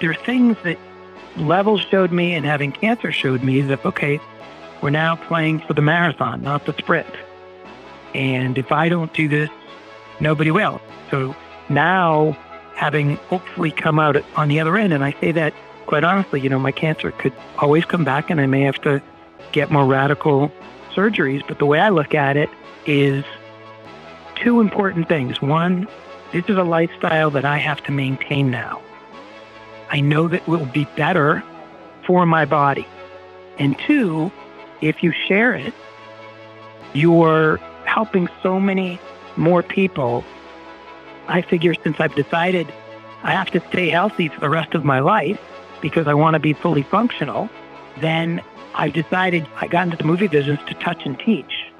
there are things that levels showed me and having cancer showed me that, okay, we're now playing for the marathon, not the sprint. And if I don't do this, nobody will. So now, having hopefully come out on the other end, and I say that quite honestly, you know, my cancer could always come back and I may have to get more radical surgeries. But the way I look at it is two important things. One, this is a lifestyle that I have to maintain now. I know that will be better for my body. And two, if you share it, you're helping so many more people. I figure since I've decided I have to stay healthy for the rest of my life because I want to be fully functional, then I've decided I got into the movie business to touch and teach.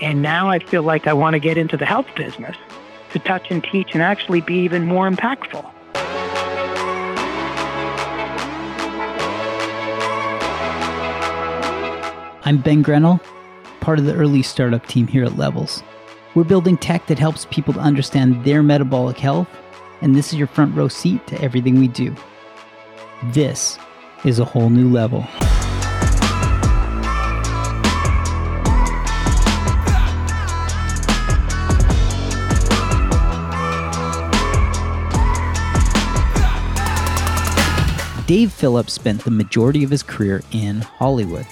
And now I feel like I want to get into the health business to touch and teach and actually be even more impactful. I'm Ben Grynol, part of the early startup team here at Levels. We're building tech that helps people to understand their metabolic health, and this is your front row seat to everything we do. This is a whole new level. Dave Phillips spent the majority of his career in Hollywood.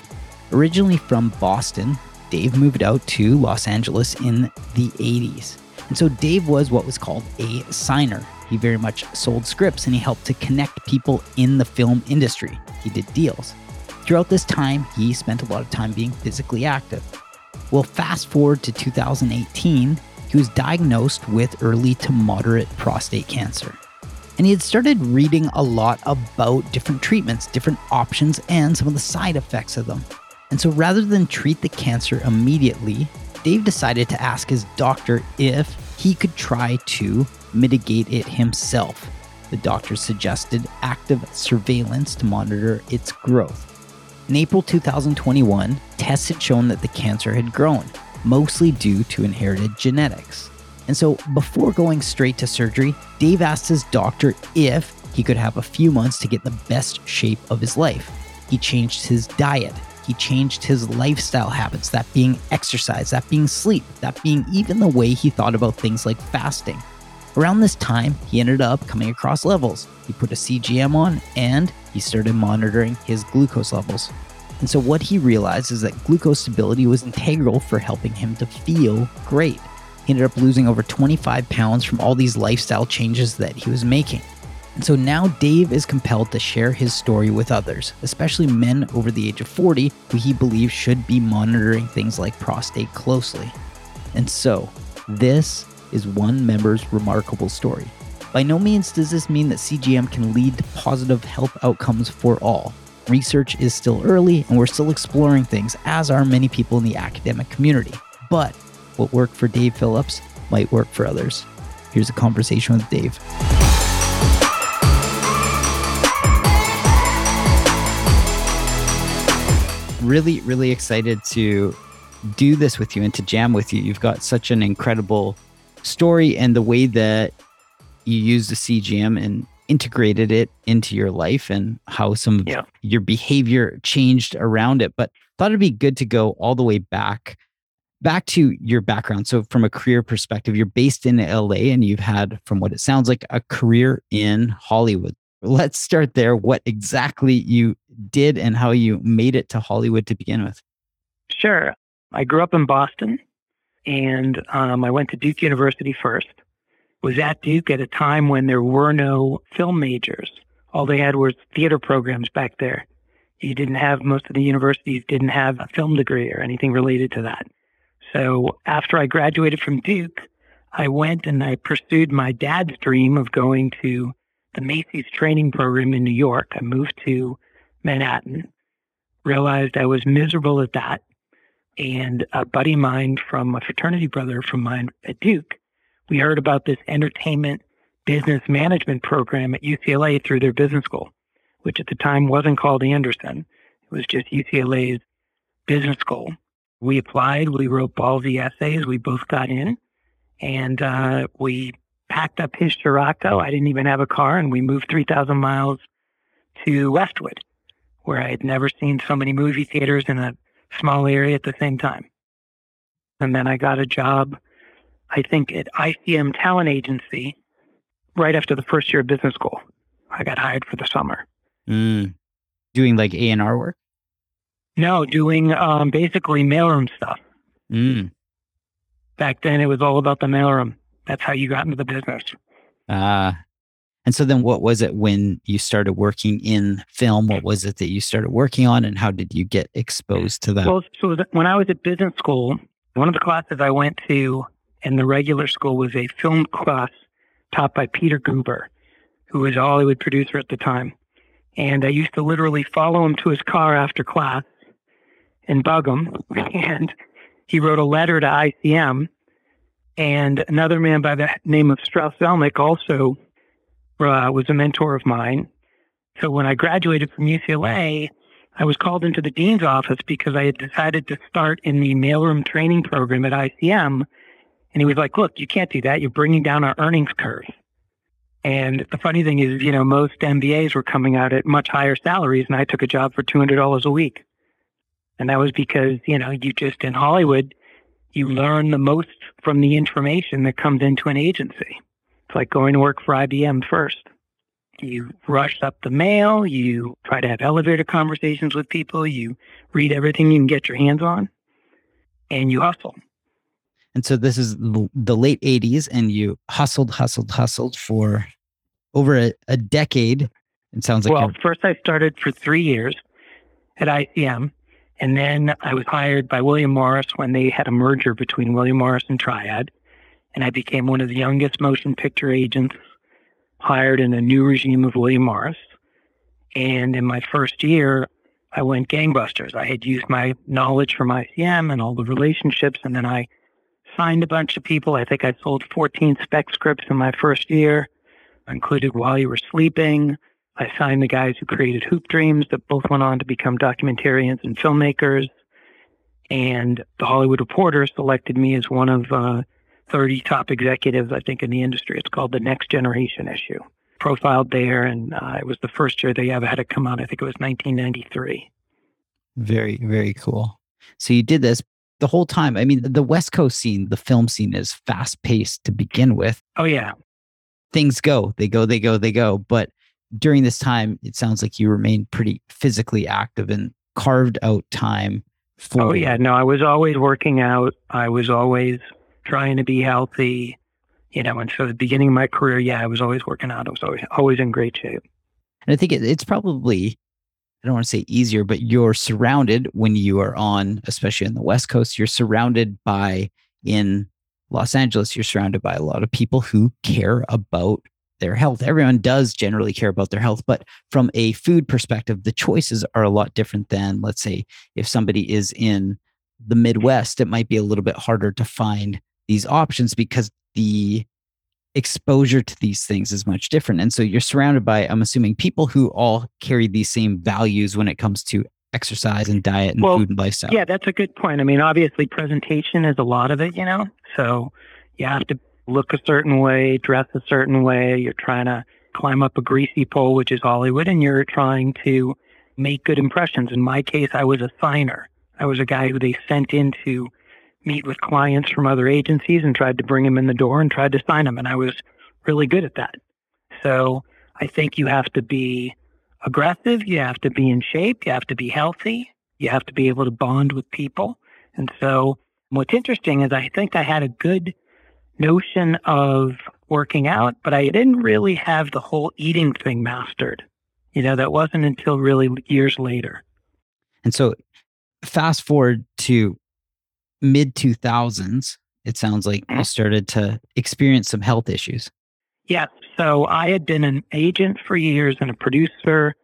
Originally from Boston, Dave moved out to Los Angeles in the 80s. And so Dave was what was called a signer. He very much sold scripts and he helped to connect people in the film industry. He did deals. Throughout this time, he spent a lot of time being physically active. Well, fast forward to 2018, he was diagnosed with early to moderate prostate cancer. And he had started reading a lot about different treatments, different options, and some of the side effects of them. And so rather than treat the cancer immediately, Dave decided to ask his doctor if he could try to mitigate it himself. The doctor suggested active surveillance to monitor its growth. In April 2021, tests had shown that the cancer had grown, mostly due to inherited genetics. And so, before going straight to surgery, Dave asked his doctor if he could have a few months to get the best shape of his life. He changed his diet, he changed his lifestyle habits, that being exercise, that being sleep, that being even the way he thought about things like fasting. Around this time, he ended up coming across levels. He put a CGM on and he started monitoring his glucose levels. And so, what he realized is that glucose stability was integral for helping him to feel great. He ended up losing over 25 pounds from all these lifestyle changes that he was making. And so now Dave is compelled to share his story with others, especially men over the age of 40 who he believes should be monitoring things like prostate closely. And so, this is one member's remarkable story. By no means does this mean that CGM can lead to positive health outcomes for all. Research is still early and we're still exploring things, as are many people in the academic community. But what worked for Dave Phillips might work for others. Here's a conversation with Dave. Really, really excited to do this with you and to jam with you. You've got such an incredible story and the way that you use the CGM and integrated it into your life and how some yeah. of your behavior changed around it. But thought it'd be good to go all the way back back to your background. So from a career perspective, you're based in LA and you've had from what it sounds like a career in Hollywood. Let's start there. What exactly you did and how you made it to Hollywood to begin with. Sure. I grew up in Boston and um, I went to Duke University first. Was at Duke at a time when there were no film majors. All they had was theater programs back there. You didn't have, most of the universities didn't have a film degree or anything related to that. So after I graduated from Duke, I went and I pursued my dad's dream of going to the Macy's training program in New York. I moved to Manhattan, realized I was miserable at that. And a buddy of mine from a fraternity brother from mine at Duke, we heard about this entertainment business management program at UCLA through their business school, which at the time wasn't called Anderson. It was just UCLA's business school. We applied, we wrote ballsy essays, we both got in, and uh, we packed up his Scirocco. I didn't even have a car, and we moved 3,000 miles to Westwood, where I had never seen so many movie theaters in a small area at the same time. And then I got a job, I think, at ICM Talent Agency right after the first year of business school. I got hired for the summer. Mm. Doing like A and R work. No, doing um, basically mailroom stuff. Mm. Back then, it was all about the mailroom. That's how you got into the business. Ah. And so then what was it when you started working in film? What was it that you started working on and how did you get exposed to that? Well, so when I was at business school, one of the classes I went to in the regular school was a film class taught by Peter Guber, who was a Hollywood producer at the time. And I used to literally follow him to his car after class and bug him. And he wrote a letter to ICM. And another man by the name of Strauss Zelnick also uh, was a mentor of mine. So when I graduated from UCLA, I was called into the dean's office because I had decided to start in the mailroom training program at ICM. And he was like, look, you can't do that. You're bringing down our earnings curve. And the funny thing is, you know, most MBAs were coming out at much higher salaries, and I took a job for $200 a week. And that was because, you know, you just in Hollywood, you learn the most from the information that comes into an agency. It's like going to work for IBM first. You rush up the mail, you try to have elevator conversations with people, you read everything you can get your hands on, and you hustle. And so this is the late 80s, and you hustled, hustled, hustled for over a, a decade. It sounds like. Well, first I started for three years at ICM, and then I was hired by William Morris when they had a merger between William Morris and Triad. And I became one of the youngest motion picture agents hired in a new regime of William Morris. And in my first year, I went gangbusters. I had used my knowledge from ICM and all the relationships, and then I signed a bunch of people. I think I sold 14 spec scripts in my first year, included While You Were Sleeping. I signed the guys who created Hoop Dreams that both went on to become documentarians and filmmakers. And the Hollywood Reporter selected me as one of uh, 30 top executives, I think, in the industry. It's called the Next Generation issue. Profiled there, and uh, it was the first year they ever had it come out. I think it was 1993. Very, very cool. So you did this the whole time. I mean, the West Coast scene, the film scene is fast paced to begin with. Oh, yeah. Things go, they go, they go, they go. But during this time, it sounds like you remained pretty physically active and carved out time for. Oh, yeah. No, I was always working out. I was always trying to be healthy, you know. And so, the beginning of my career, yeah, I was always working out. I was always, always in great shape. And I think it, it's probably I don't want to say easier, but you're surrounded when you are on, especially on the West Coast, you're surrounded by in Los Angeles, you're surrounded by a lot of people who care about their health. Everyone does generally care about their health, but from a food perspective, the choices are a lot different than, let's say, if somebody is in the Midwest, it might be a little bit harder to find these options because the exposure to these things is much different. And so you're surrounded by, I'm assuming, people who all carry these same values when it comes to exercise and diet and well, food and lifestyle. Yeah, that's a good point. I mean, obviously, presentation is a lot of it, you know? So you have to look a certain way, dress a certain way. You're trying to climb up a greasy pole, which is Hollywood, and you're trying to make good impressions. In my case, I was a signer. I was a guy who they sent into meet with clients from other agencies and tried to bring them in the door and tried to sign them. And I was really good at that. So I think you have to be aggressive. You have to be in shape. You have to be healthy. You have to be able to bond with people. And so what's interesting is I think I had a good notion of working out, but I didn't really have the whole eating thing mastered. You know, that wasn't until really years later. And so fast forward to mid 2000s, it sounds like you mm-hmm. started to experience some health issues. Yes. So I had been an agent for years and a producer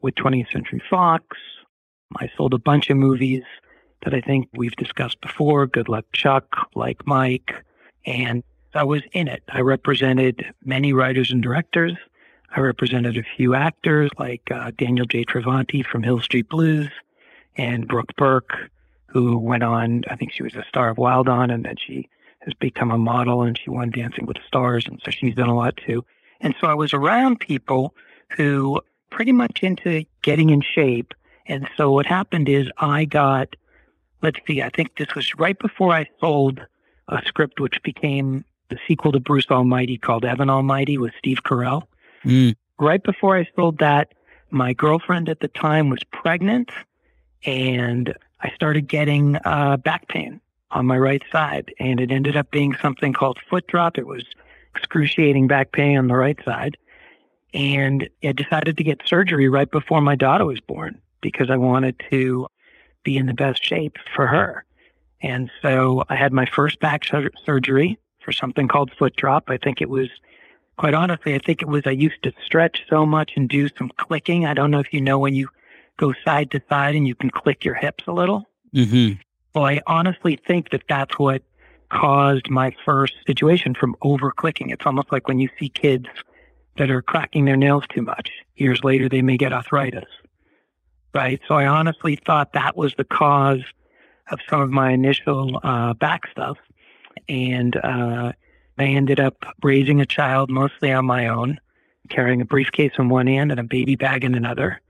with 20th Century Fox. I sold a bunch of movies that I think we've discussed before Good Luck Chuck, Like Mike. And I was in it. I represented many writers and directors. I represented a few actors like uh, Daniel J. Travanti from Hill Street Blues and Brooke Burke who went on, I think she was a star of Wild On, and then she has become a model and she won Dancing with the Stars. And so she's done a lot too. And so I was around people who pretty much into getting in shape. And so what happened is I got, let's see, I think this was right before I sold a script which became the sequel to Bruce Almighty called Evan Almighty with Steve Carell. Mm. Right before I sold that, my girlfriend at the time was pregnant and I started getting uh, back pain on my right side. And it ended up being something called foot drop. It was excruciating back pain on the right side. And I decided to get surgery right before my daughter was born because I wanted to be in the best shape for her. And so I had my first back sur- surgery for something called foot drop. I think it was, quite honestly, I think it was I used to stretch so much and do some clicking. I don't know if you know when you go side to side and you can click your hips a little. Mm-hmm. Well, I honestly think that that's what caused my first situation from over clicking. It's almost like when you see kids that are cracking their nails too much. Years later, they may get arthritis. Right. So I honestly thought that was the cause of some of my initial uh, back stuff. And uh, I ended up raising a child mostly on my own, carrying a briefcase in one hand and a baby bag in another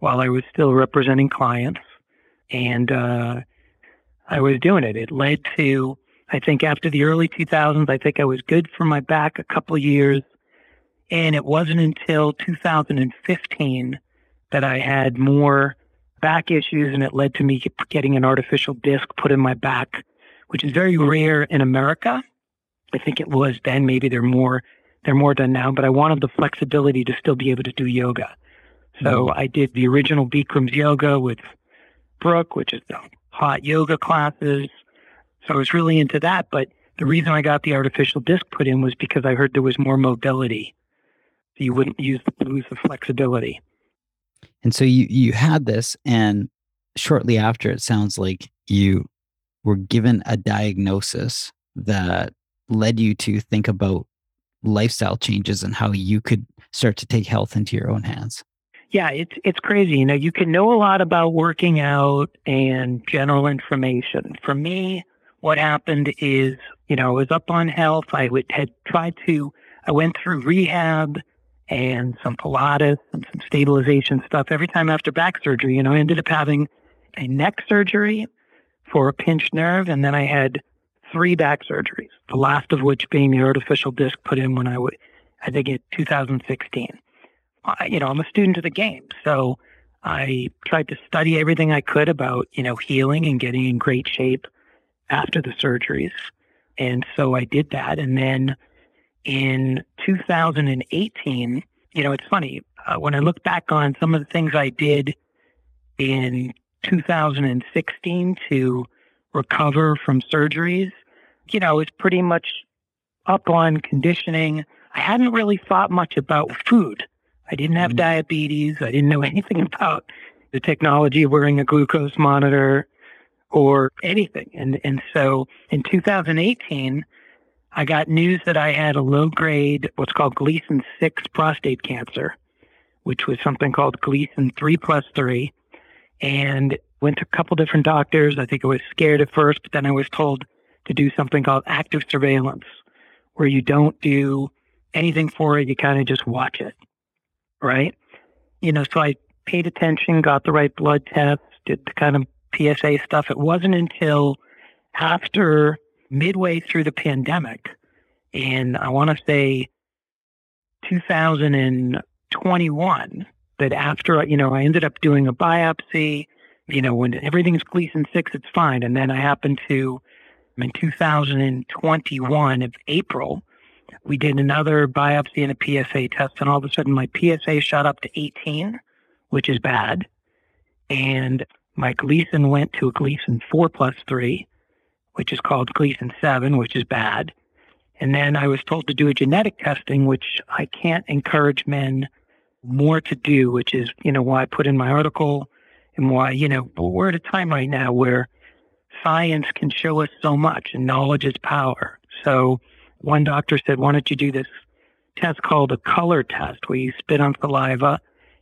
while I was still representing clients. And uh, I was doing it. It led to, I think, after the early 2000s, I think I was good for my back a couple years. And it wasn't until 2015 that I had more back issues, and it led to me getting an artificial disc put in my back, which is very rare in America. I think it was then. Maybe they're more they're more done now, but I wanted the flexibility to still be able to do yoga. So. I did the original Bikram's yoga with Brooke, which is the hot yoga classes. So I was really into that. But the reason I got the artificial disc put in was because I heard there was more mobility. So you wouldn't use lose the flexibility. And so you you had this, and shortly after, it sounds like you were given a diagnosis that led you to think about lifestyle changes and how you could start to take health into your own hands. Yeah, it's it's crazy. You know, you can know a lot about working out and general information. For me, what happened is, you know, I was up on health. I would, had tried to. I went through rehab and some Pilates and some stabilization stuff. Every time after back surgery, you know, I ended up having a neck surgery for a pinched nerve, and then I had three back surgeries. The last of which being the artificial disc put in when I would, I think, in 2016. I, you know, I'm a student of the game. So I tried to study everything I could about, you know, healing and getting in great shape after the surgeries. And so I did that. And then in 2018, you know, it's funny, uh, when I look back on some of the things I did in 2016 to recover from surgeries, you know, it's pretty much up on conditioning. I hadn't really thought much about food. I didn't have Mhm. diabetes. I didn't know anything about the technology of wearing a glucose monitor or anything. And and so in 2018, I got news that I had a low grade, what's called Gleason 6 prostate cancer, which was something called Gleason 3 plus 3. And went to a couple different doctors. I think I was scared at first, but then I was told to do something called active surveillance, where you don't do anything for it, you kind of just watch it. Right? You know, so I paid attention, got the right blood tests, did the kind of PSA stuff. It wasn't until after midway through the pandemic, and I want to say 2021, that after, you know, I ended up doing a biopsy, you know, when everything's Gleason 6, it's fine. And then I happened to, in 2021 of April, we did another biopsy and a PSA test, and all of a sudden my PSA shot up to 18, which is bad. And my Gleason went to a Gleason 4 plus 3, which is called Gleason 7, which is bad. And then I was told to do a genetic testing, which I can't encourage men more to do, which is, you know, why I put in my article and why, you know, we're at a time right now where science can show us so much and knowledge is power. So one doctor said, why don't you do this test called a color test where you spit on saliva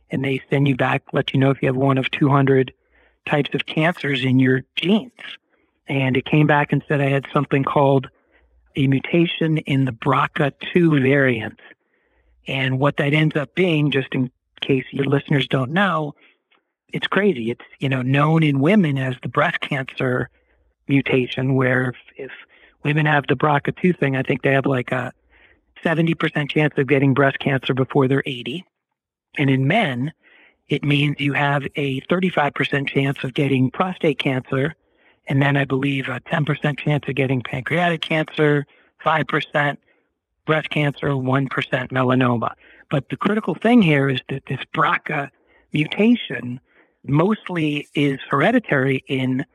and they send you back, let you know if you have one of 200 types of cancers in your genes. And it came back and said I had something called a mutation in the BRCA2 variant. And what that ends up being, just in case your listeners don't know, it's crazy. It's, you know, known in women as the breast cancer mutation, where if, if women have the BRCA2 thing, I think they have like a 70% chance of getting breast cancer before they're 80. And in men, it means you have a 35% chance of getting prostate cancer. And then I believe a 10% chance of getting pancreatic cancer, 5% breast cancer, 1% melanoma. But the critical thing here is that this BRCA mutation mostly is hereditary in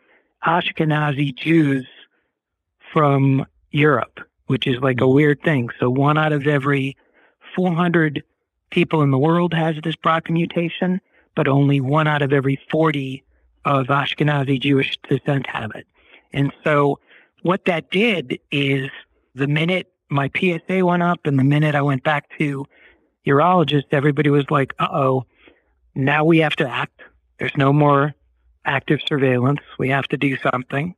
Ashkenazi Jews from Europe, which is like a weird thing. So one out of every 400 people in the world has this BRCA mutation, but only one out of every 40 of Ashkenazi Jewish descent have it. And so what that did is the minute my PSA went up and the minute I went back to urologist, everybody was like, uh oh, now we have to act. There's no more active surveillance. We have to do something.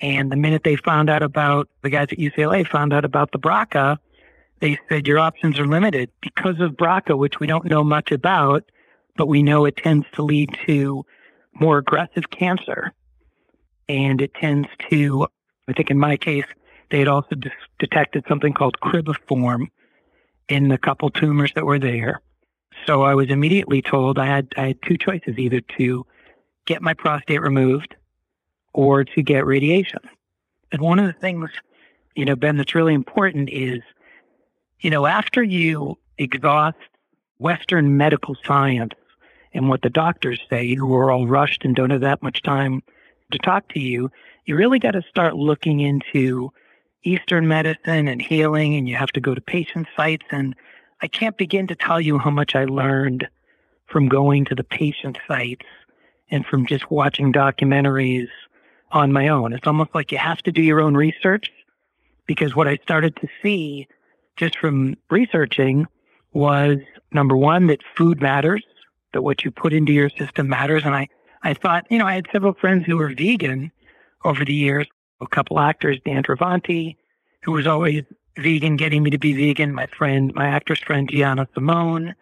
And the minute they found out about the guys at UCLA found out about the BRCA, they said your options are limited because of BRCA, which we don't know much about, but we know it tends to lead to more aggressive cancer. And it tends to, I think in my case, they had also detected something called cribriform in the couple tumors that were there. So I was immediately told I had I had two choices, either to get my prostate removed or to get radiation. And one of the things, you know, Ben, that's really important is, you know, after you exhaust Western medical science and what the doctors say, who are all rushed and don't have that much time to talk to you, you really got to start looking into Eastern medicine and healing, and you have to go to patient sites. And I can't begin to tell you how much I learned from going to the patient sites and from just watching documentaries on my own. It's almost like you have to do your own research because what I started to see just from researching was number one, that food matters, that what you put into your system matters. And I, I thought, you know, I had several friends who were vegan over the years, a couple actors, Dan Travanti, who was always vegan, getting me to be vegan. My friend, my actress friend, Gianna Simone,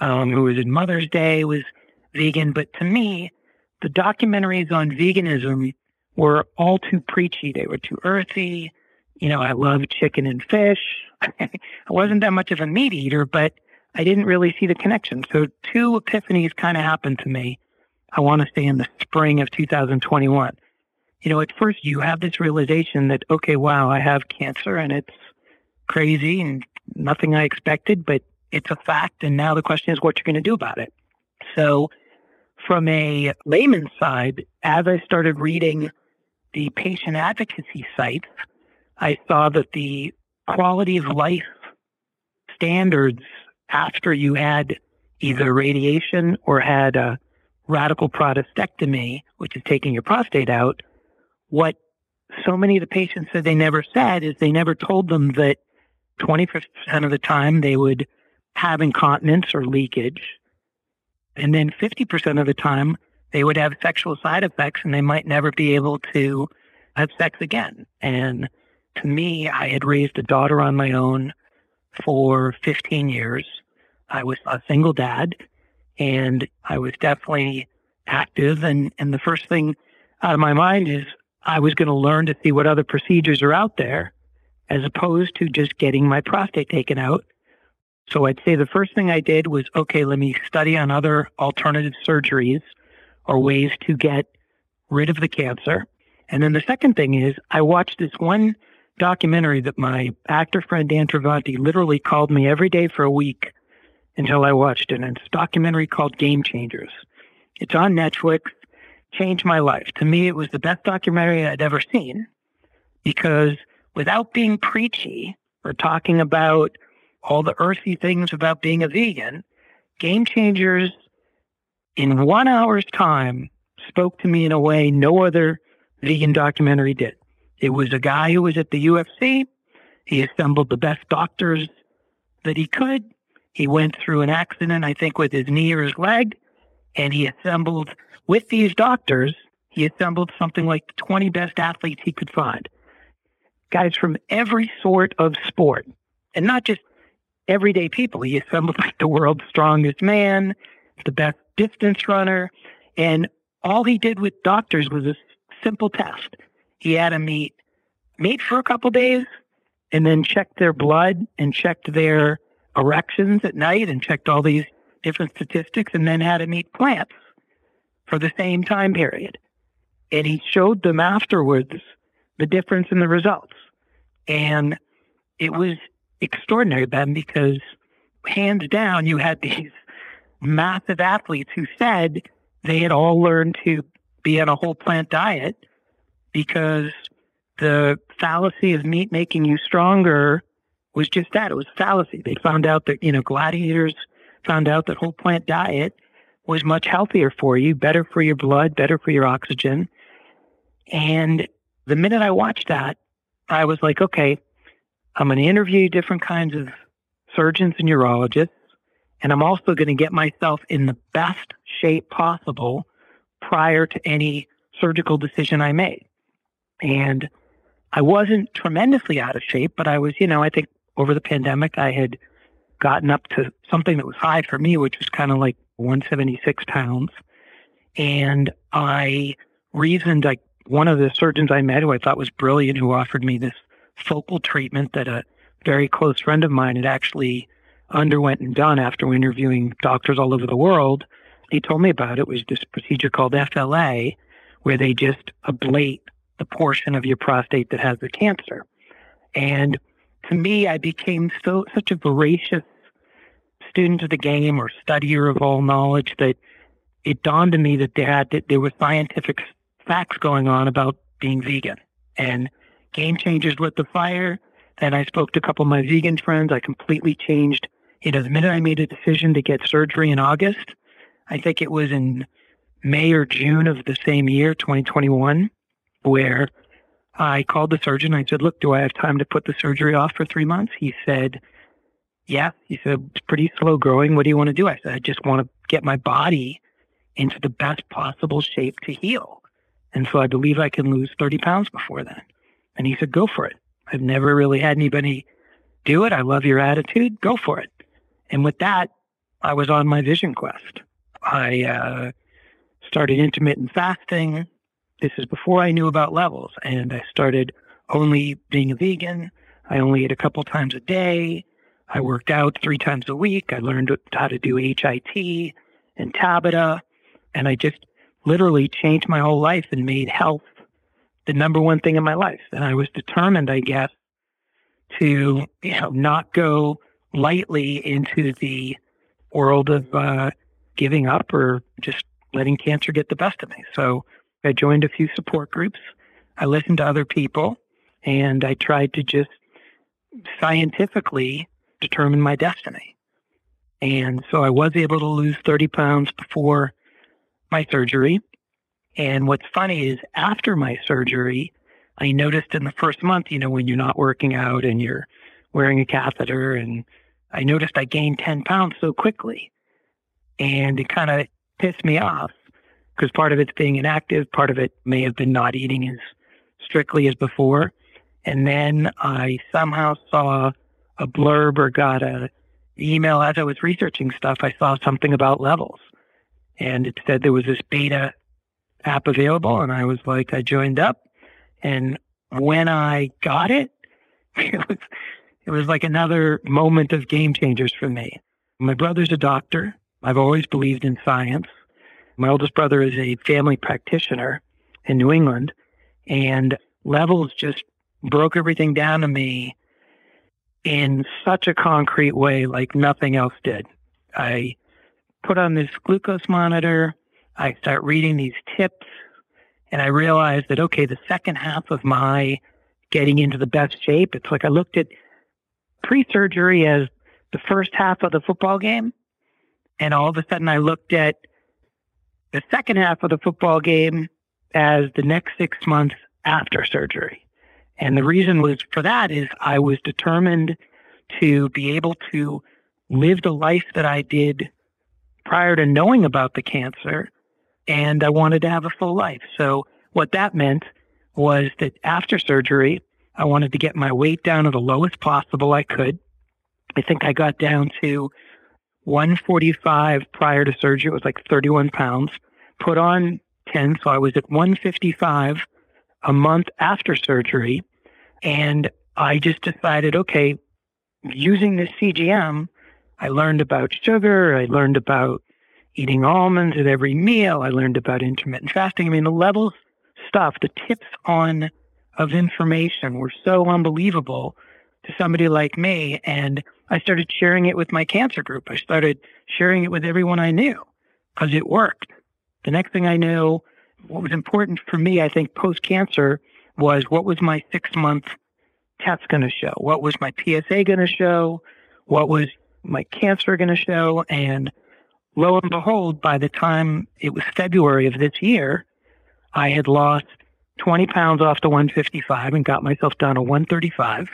um, who was in Mother's Day, was vegan. But to me, the documentaries on veganism were all too preachy. They were too earthy. You know, I love chicken and fish. I wasn't that much of a meat eater, but I didn't really see the connection. So two epiphanies kind of happened to me. I want to say in the spring of 2021. You know, at first you have this realization that, okay, wow, I have cancer and it's crazy and nothing I expected, but it's a fact. And now the question is what you're going to do about it. So from a layman's side, as I started reading the patient advocacy sites, I saw that the quality of life standards after you had either radiation or had a radical prostatectomy, which is taking your prostate out, what so many of the patients said they never said is they never told them that 20% of the time they would have incontinence or leakage. And then 50% of the time they would have sexual side effects and they might never be able to have sex again. And to me, I had raised a daughter on my own for 15 years. I was a single dad and I was definitely active. And, and the first thing out of my mind is I was going to learn to see what other procedures are out there as opposed to just getting my prostate taken out. So I'd say the first thing I did was okay, let me study on other alternative surgeries or ways to get rid of the cancer. And then the second thing is I watched this one documentary that my actor friend Dan Travanti literally called me every day for a week until I watched it. And it's a documentary called Game Changers. It's on Netflix, changed my life. To me, it was the best documentary I'd ever seen because without being preachy or talking about all the earthy things about being a vegan, Game Changers in one hour's time spoke to me in a way no other vegan documentary did. It was a guy who was at the UFC. He assembled the best doctors that he could. He went through an accident, I think, with his knee or his leg, and he assembled, with these doctors, he assembled something like the 20 best athletes he could find. Guys from every sort of sport, and not just everyday people. He assembled like the world's strongest man, the best distance runner, and all he did with doctors was a simple test. He had them meet meet for a couple days and then checked their blood and checked their erections at night and checked all these different statistics and then had them eat plants for the same time period. And he showed them afterwards the difference in the results. And it was extraordinary, Ben, because hands down, you had these massive athletes who said they had all learned to be on a whole plant diet because the fallacy of meat making you stronger was just that. It was fallacy. They found out that, you know, gladiators found out that whole plant diet was much healthier for you, better for your blood, better for your oxygen. And the minute I watched that, I was like, okay, I'm going to interview different kinds of surgeons and urologists, and I'm also going to get myself in the best shape possible prior to any surgical decision I made. And I wasn't tremendously out of shape, but I was, you know, I think over the pandemic, I had gotten up to something that was high for me, which was kind of like 176 pounds. And I reasoned like one of the surgeons I met who I thought was brilliant, who offered me this focal treatment that a very close friend of mine had actually underwent and done after interviewing doctors all over the world. He told me about it. was this procedure called FLA, where they just ablate the portion of your prostate that has the cancer. And to me, I became so such a voracious student of the game or studier of all knowledge that it dawned on me that there had that there was scientific facts going on about being vegan and game changers lit the fire. Then I spoke to a couple of my vegan friends. I completely changed. You know, the minute I made a decision to get surgery in August, I think it was in May or June of the same year, 2021, where I called the surgeon. I said, Look, do I have time to put the surgery off for three months? He said, Yeah. He said, It's pretty slow growing. What do you want to do? I said, I just want to get my body into the best possible shape to heal. And so I believe I can lose 30 pounds before then. And he said, Go for it. I've never really had anybody do it. I love your attitude. Go for it. And with that, I was on my vision quest. I uh, started intermittent fasting. This is before I knew about levels. And I started only being a vegan. I only ate a couple times a day. I worked out three times a week. I learned how to do HIT and Tabata. And I just literally changed my whole life and made health the number one thing in my life. And I was determined, I guess, to you know not go lightly into the world of uh, giving up or just letting cancer get the best of me. So I joined a few support groups. I listened to other people, and I tried to just scientifically determine my destiny. And so I was able to lose 30 pounds before my surgery. And what's funny is after my surgery, I noticed in the first month, you know, when you're not working out and you're wearing a catheter, and I noticed I gained 10 pounds so quickly. And it kind of pissed me off because part of it's being inactive, part of it may have been not eating as strictly as before. And then I somehow saw a blurb or got a email as I was researching stuff. I saw something about levels, and it said there was this beta app available, and I was like, I joined up, and when I got it, it was it was like another moment of game changers for me. My brother's a doctor. I've always believed in science. My oldest brother is a family practitioner in New England, and levels just broke everything down to me in such a concrete way, like nothing else did. I put on this glucose monitor. I start reading these tips, and I realized that, okay, the second half of my getting into the best shape, it's like I looked at pre surgery as the first half of the football game. And all of a sudden, I looked at the second half of the football game as the next six months after surgery. And the reason was for that is I was determined to be able to live the life that I did prior to knowing about the cancer. And I wanted to have a full life. So what that meant was that after surgery, I wanted to get my weight down to the lowest possible I could. I think I got down to 145 prior to surgery. It was like 31 pounds. Put on 10, so I was at 155 a month after surgery. And I just decided, okay, using this CGM, I learned about sugar. I learned about eating almonds at every meal. I learned about intermittent fasting. I mean, the levels stuff, the tips on of information were so unbelievable to somebody like me. And I started sharing it with my cancer group. I started sharing it with everyone I knew because it worked. The next thing I knew, what was important for me, I think, post cancer was what was my six month test going to show? What was my PSA going to show? What was my cancer going to show? And lo and behold, by the time it was February of this year, I had lost 20 pounds off to 155 and got myself down to 135.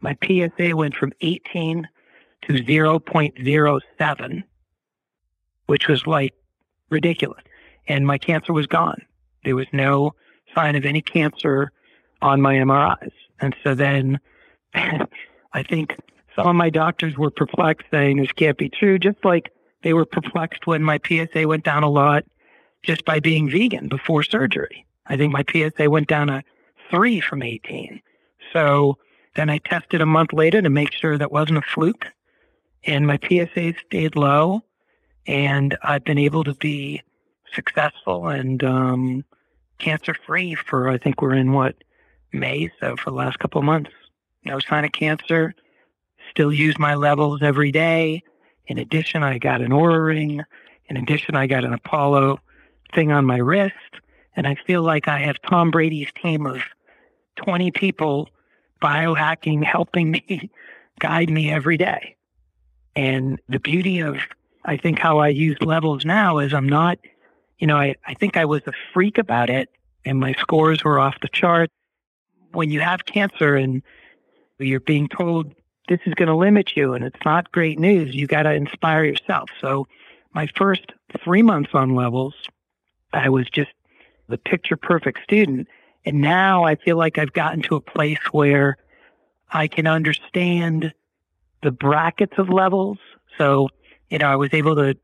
My PSA went from 18 to 0.07, which was like ridiculous. And my cancer was gone. There was no sign of any cancer on my MRIs. And so then I think some of my doctors were perplexed saying this can't be true, just like they were perplexed when my PSA went down a lot just by being vegan before surgery. I think my PSA went down a three from 18. So then I tested a month later to make sure that wasn't a fluke. And my PSA stayed low. And I've been able to be successful and um, cancer free for, I think we're in what, May. So for the last couple of months, no sign of cancer. Still use my levels every day. In addition, I got an Oura ring. In addition, I got an Apollo thing on my wrist. And I feel like I have Tom Brady's team of 20 people biohacking, helping me, guide me every day. And the beauty of, I think, how I use levels now is I'm not, you know, I, I think I was a freak about it and my scores were off the chart. When you have cancer and you're being told this is going to limit you and it's not great news, you got to inspire yourself. So my first three months on levels, I was just the picture perfect student. And now I feel like I've gotten to a place where I can understand the brackets of levels. So, you know, I was able to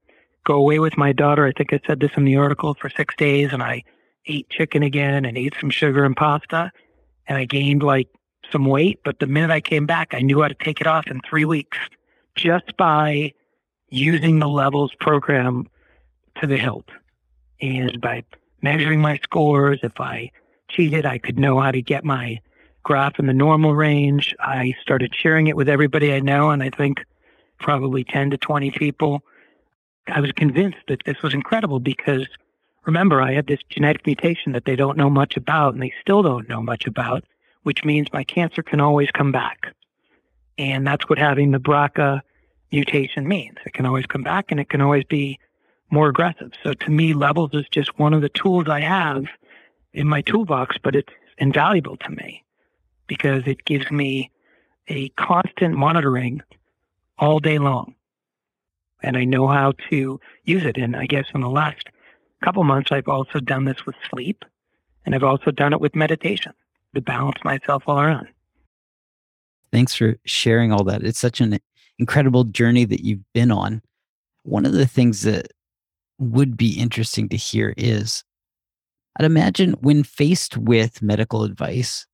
go away with my daughter. I think I said this in the article for six days and I ate chicken again and ate some sugar and pasta and I gained like some weight. But the minute I came back, I knew how to take it off in three weeks just by using the levels program to the hilt and by measuring my scores. If I cheated, I could know how to get my graph in the normal range. I started sharing it with everybody I know, and I think probably 10 to 20 people. I was convinced that this was incredible because remember, I had this genetic mutation that they don't know much about, and they still don't know much about, which means my cancer can always come back. And that's what having the BRCA mutation means. It can always come back and it can always be more aggressive. So to me, levels is just one of the tools I have in my toolbox, but it's invaluable to me because it gives me a constant monitoring all day long. And I know how to use it. And I guess in the last couple months, I've also done this with sleep and I've also done it with meditation to balance myself all around. Thanks for sharing all that. It's such an incredible journey that you've been on. One of the things that would be interesting to hear is I'd imagine when faced with medical advice,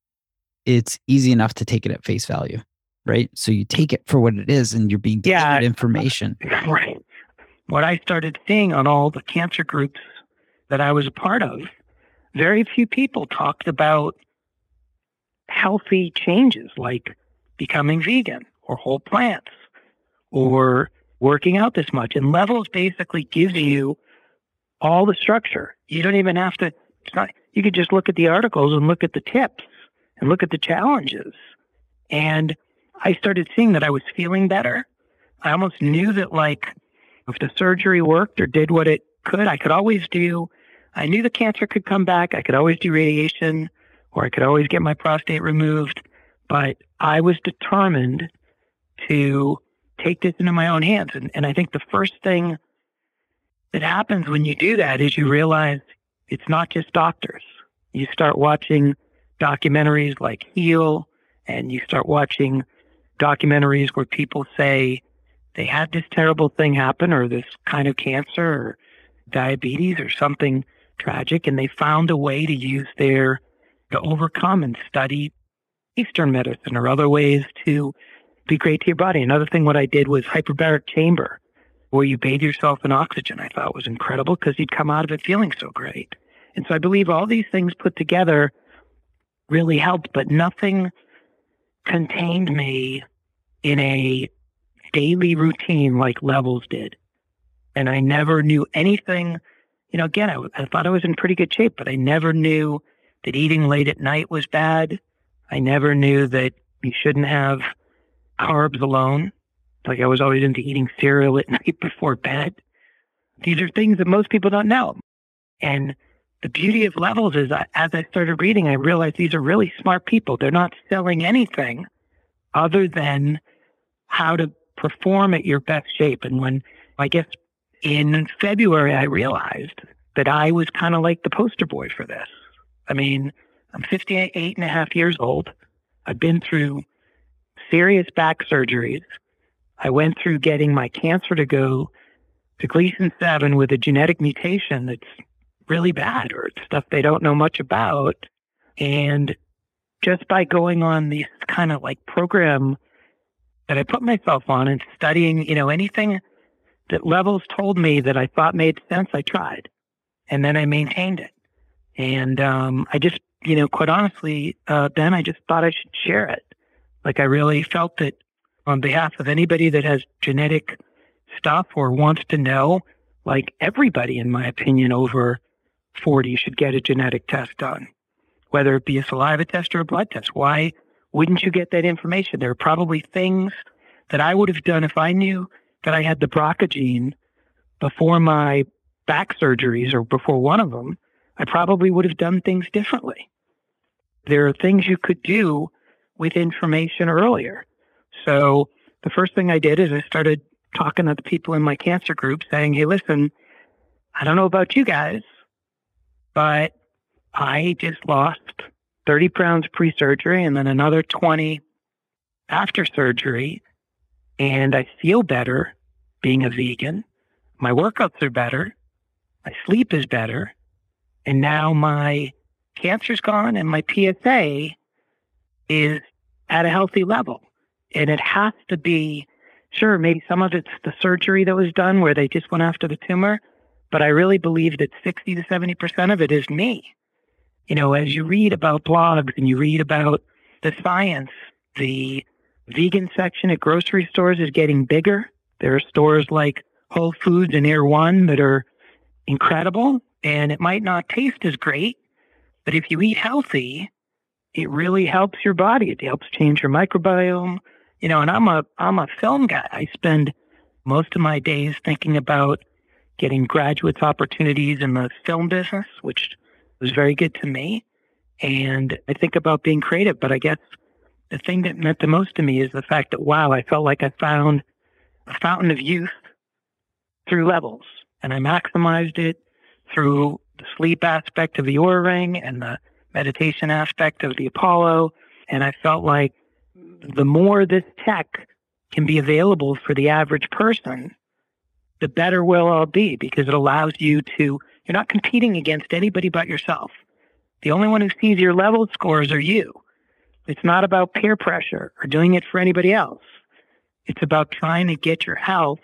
it's easy enough to take it at face value, right? So you take it for what it is and you're being given yeah, information. Right. What I started seeing on all the cancer groups that I was a part of, very few people talked about healthy changes like becoming vegan or whole plants or working out this much. And levels basically gives you all the structure. You don't even have to, not, you could just look at the articles and look at the tips and look at the challenges. And I started seeing that I was feeling better. I almost knew that, like, if the surgery worked or did what it could, I could always do, I knew the cancer could come back. I could always do radiation or I could always get my prostate removed. But I was determined to take this into my own hands. And, and I think the first thing that happens when you do that is you realize it's not just doctors. You start watching documentaries like Heal and you start watching documentaries where people say they had this terrible thing happen or this kind of cancer or diabetes or something tragic, and they found a way to use their to overcome and study Eastern medicine or other ways to be great to your body. Another thing, what I did was hyperbaric chamber, where you bathe yourself in oxygen. I thought was incredible because you'd come out of it feeling so great. And so I believe all these things put together really helped, but nothing contained me in a daily routine like levels did. And I never knew anything. You know, again, I, I thought I was in pretty good shape, but I never knew that eating late at night was bad. I never knew that you shouldn't have carbs alone. Like I was always into eating cereal at night before bed. These are things that most people don't know. And the beauty of levels is that as I started reading, I realized these are really smart people. They're not selling anything other than how to perform at your best shape. And when I guess in February, I realized that I was kind of like the poster boy for this. I mean, I'm 58 and a half years old. I've been through serious back surgeries. I went through getting my cancer to go to Gleason 7 with a genetic mutation that's really bad or stuff they don't know much about. And just by going on this kind of like program that I put myself on and studying, you know, anything that levels told me that I thought made sense, I tried. And then I maintained it. And um, I just, you know, quite honestly, uh, Ben, I just thought I should share it. Like I really felt that on behalf of anybody that has genetic stuff or wants to know, like everybody, in my opinion, over 40 should get a genetic test done, whether it be a saliva test or a blood test. Why wouldn't you get that information? There are probably things that I would have done if I knew that I had the BRCA gene before my back surgeries or before one of them. I probably would have done things differently. There are things you could do with information earlier. So the first thing I did is I started talking to the people in my cancer group saying, Hey, listen, I don't know about you guys, but I just lost 30 pounds pre surgery and then another 20 after surgery. And I feel better being a vegan. My workouts are better. My sleep is better. And now my cancer's gone and my PSA is at a healthy level. And it has to be, sure, maybe some of it's the surgery that was done where they just went after the tumor, but I really believe that 60 to 70% of it is me. You know, as you read about blogs and you read about the science, the vegan section at grocery stores is getting bigger. There are stores like Whole Foods and Erewhon that are incredible, and it might not taste as great, but if you eat healthy, it really helps your body. It helps change your microbiome. You know, and I'm a I'm a film guy. I spend most of my days thinking about getting graduates opportunities in the film business, which was very good to me. And I think about being creative, but I guess the thing that meant the most to me is the fact that wow, I felt like I found a fountain of youth through levels. And I maximized it through the sleep aspect of the Oura ring and the meditation aspect of the Apollo. And I felt like the more this tech can be available for the average person, the better we'll all be because it allows you to, you're not competing against anybody but yourself. The only one who sees your level scores are you. It's not about peer pressure or doing it for anybody else. It's about trying to get your health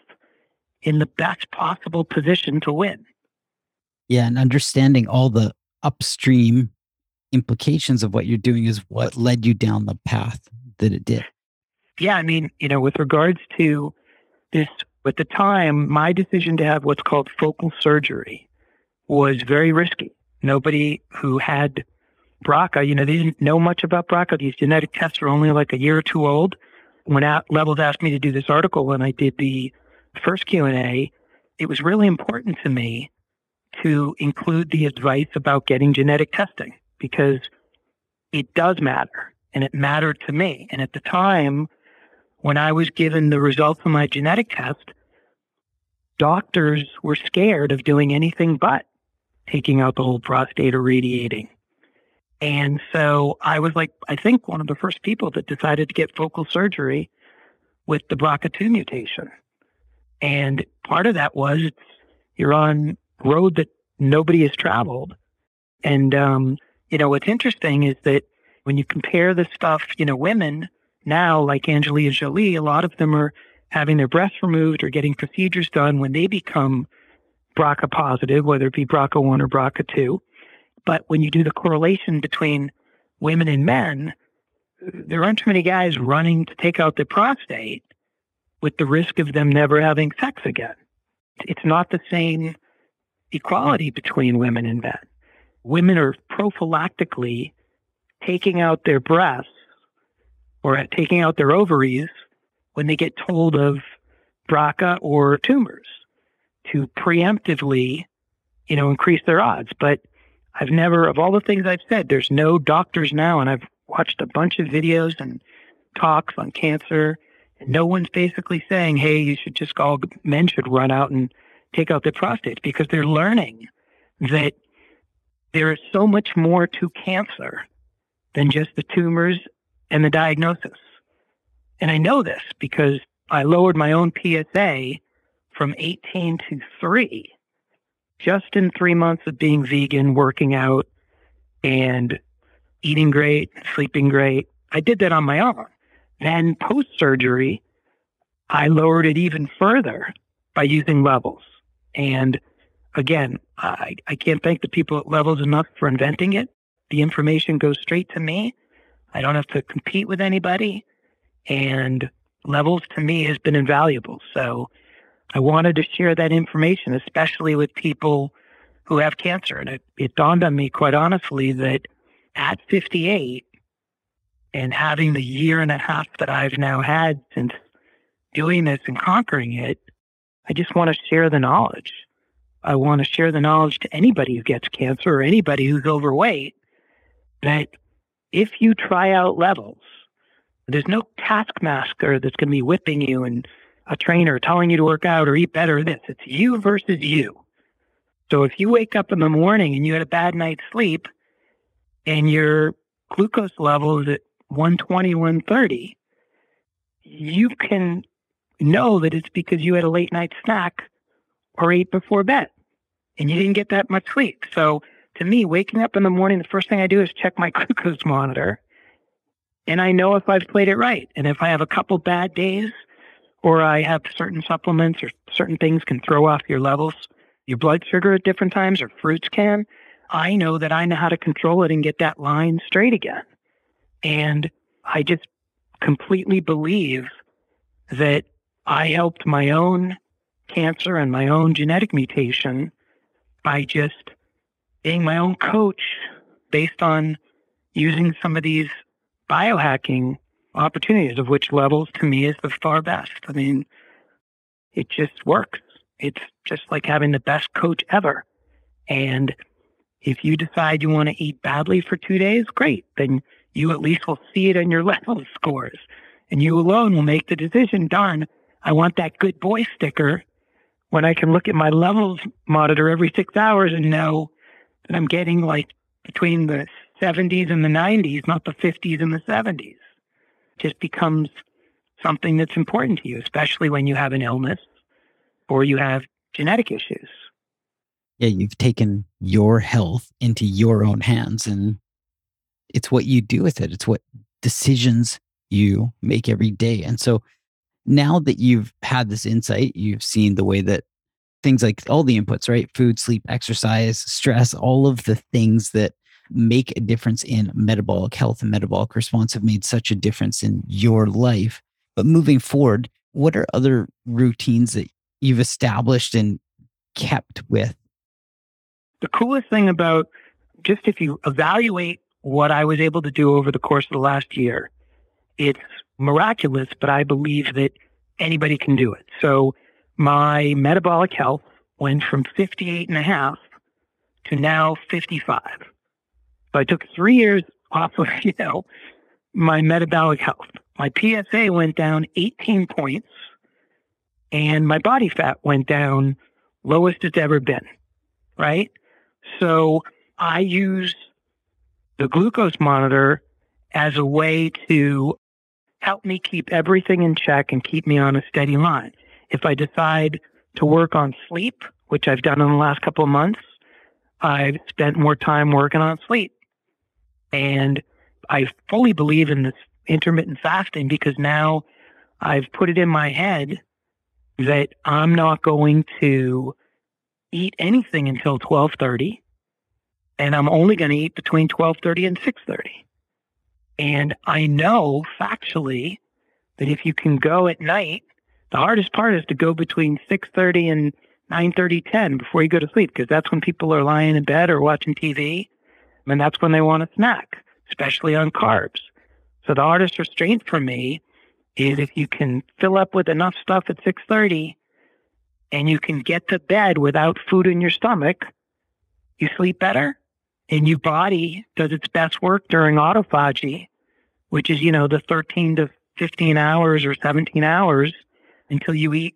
in the best possible position to win. Yeah, and understanding all the upstream implications of what you're doing is what led you down the path that it did. Yeah, I mean, you know, with regards to this, at the time, my decision to have what's called focal surgery was very risky. Nobody who had BRCA, you know, they didn't know much about BRCA. These genetic tests were only like a year or two old. When Levels asked me to do this article, when I did the first Q&A, it was really important to me to include the advice about getting genetic testing because it does matter and it mattered to me. And at the time, when I was given the results of my genetic test, doctors were scared of doing anything but taking out the whole prostate or radiating. And so I was like, I think one of the first people that decided to get focal surgery with the BRCA2 mutation. And part of that was you're on road that nobody has traveled. And, um, you know, what's interesting is that when you compare the stuff, you know, women now, like Angelina Jolie, a lot of them are having their breasts removed or getting procedures done when they become BRCA positive, whether it be BRCA1 or BRCA2. But when you do the correlation between women and men, there aren't too many guys running to take out their prostate with the risk of them never having sex again. It's not the same equality between women and men. Women are prophylactically taking out their breasts or taking out their ovaries when they get told of BRCA or tumors to preemptively, you know, increase their odds. But I've never, of all the things I've said, there's no doctors now, and I've watched a bunch of videos and talks on cancer, and no one's basically saying, hey, you should just all men should run out and take out their prostates because they're learning that there is so much more to cancer than just the tumors and the diagnosis. And I know this because I lowered my own PSA from 18 to 3 just in three months of being vegan, working out, and eating great, sleeping great. I did that on my own. Then post surgery, I lowered it even further by using levels. And again, I, I can't thank the people at Levels enough for inventing it. The information goes straight to me. I don't have to compete with anybody. And Levels to me has been invaluable. So I wanted to share that information, especially with people who have cancer. And it, it dawned on me, quite honestly, that at 58 and having the year and a half that I've now had since doing this and conquering it, I just want to share the knowledge. I want to share the knowledge to anybody who gets cancer or anybody who's overweight that if you try out levels, there's no taskmaster that's going to be whipping you and a trainer telling you to work out or eat better. This it's you versus you. So if you wake up in the morning and you had a bad night's sleep and your glucose level is at 120, 130, you can know that it's because you had a late night snack or ate before bed and you didn't get that much sleep. So to me, waking up in the morning, the first thing I do is check my glucose monitor. And I know if I've played it right. And if I have a couple bad days or I have certain supplements or certain things can throw off your levels, your blood sugar at different times or fruits can, I know that I know how to control it and get that line straight again. And I just completely believe that I helped my own cancer and my own genetic mutation by just being my own coach based on using some of these biohacking opportunities, of which levels to me is the far best. I mean, it just works. It's just like having the best coach ever. And if you decide you want to eat badly for two days, great. Then you at least will see it in your level scores. And you alone will make the decision, darn, I want that good boy sticker when I can look at my levels monitor every six hours and know that I'm getting like between the 70s and the 90s, not the 50s and the 70s It just becomes something that's important to you, especially when you have an illness or you have genetic issues. Yeah, you've taken your health into your own hands and it's what you do with it. It's what decisions you make every day. And so now that you've had this insight, you've seen the way that things like all the inputs, right? Food, sleep, exercise, stress, all of the things that make a difference in metabolic health and metabolic response have made such a difference in your life. But moving forward, what are other routines that you've established and kept with? The coolest thing about just if you evaluate what I was able to do over the course of the last year, it's miraculous, but I believe that anybody can do it. So my metabolic health went from 58 and a half to now 55. So I took three years off of, you know, my metabolic health. My PSA went down 18 points and my body fat went down lowest it's ever been. Right. So I use the glucose monitor as a way to help me keep everything in check and keep me on a steady line. If I decide to work on sleep, which I've done in the last couple of months, I've spent more time working on sleep. And I fully believe in this intermittent fasting because now I've put it in my head that I'm not going to eat anything until 12:30 and I'm only going to eat between 12:30 and 6:30. And I know factually that if you can go at night, the hardest part is to go between 6:30 and 9:30 10 before you go to sleep because that's when people are lying in bed or watching TV and that's when they want a snack, especially on carbs. So the hardest restraint for me is if you can fill up with enough stuff at 6:30 and you can get to bed without food in your stomach, you sleep better and your body does its best work during autophagy, which is, you know, the 13 to 15 hours or 17 hours until you eat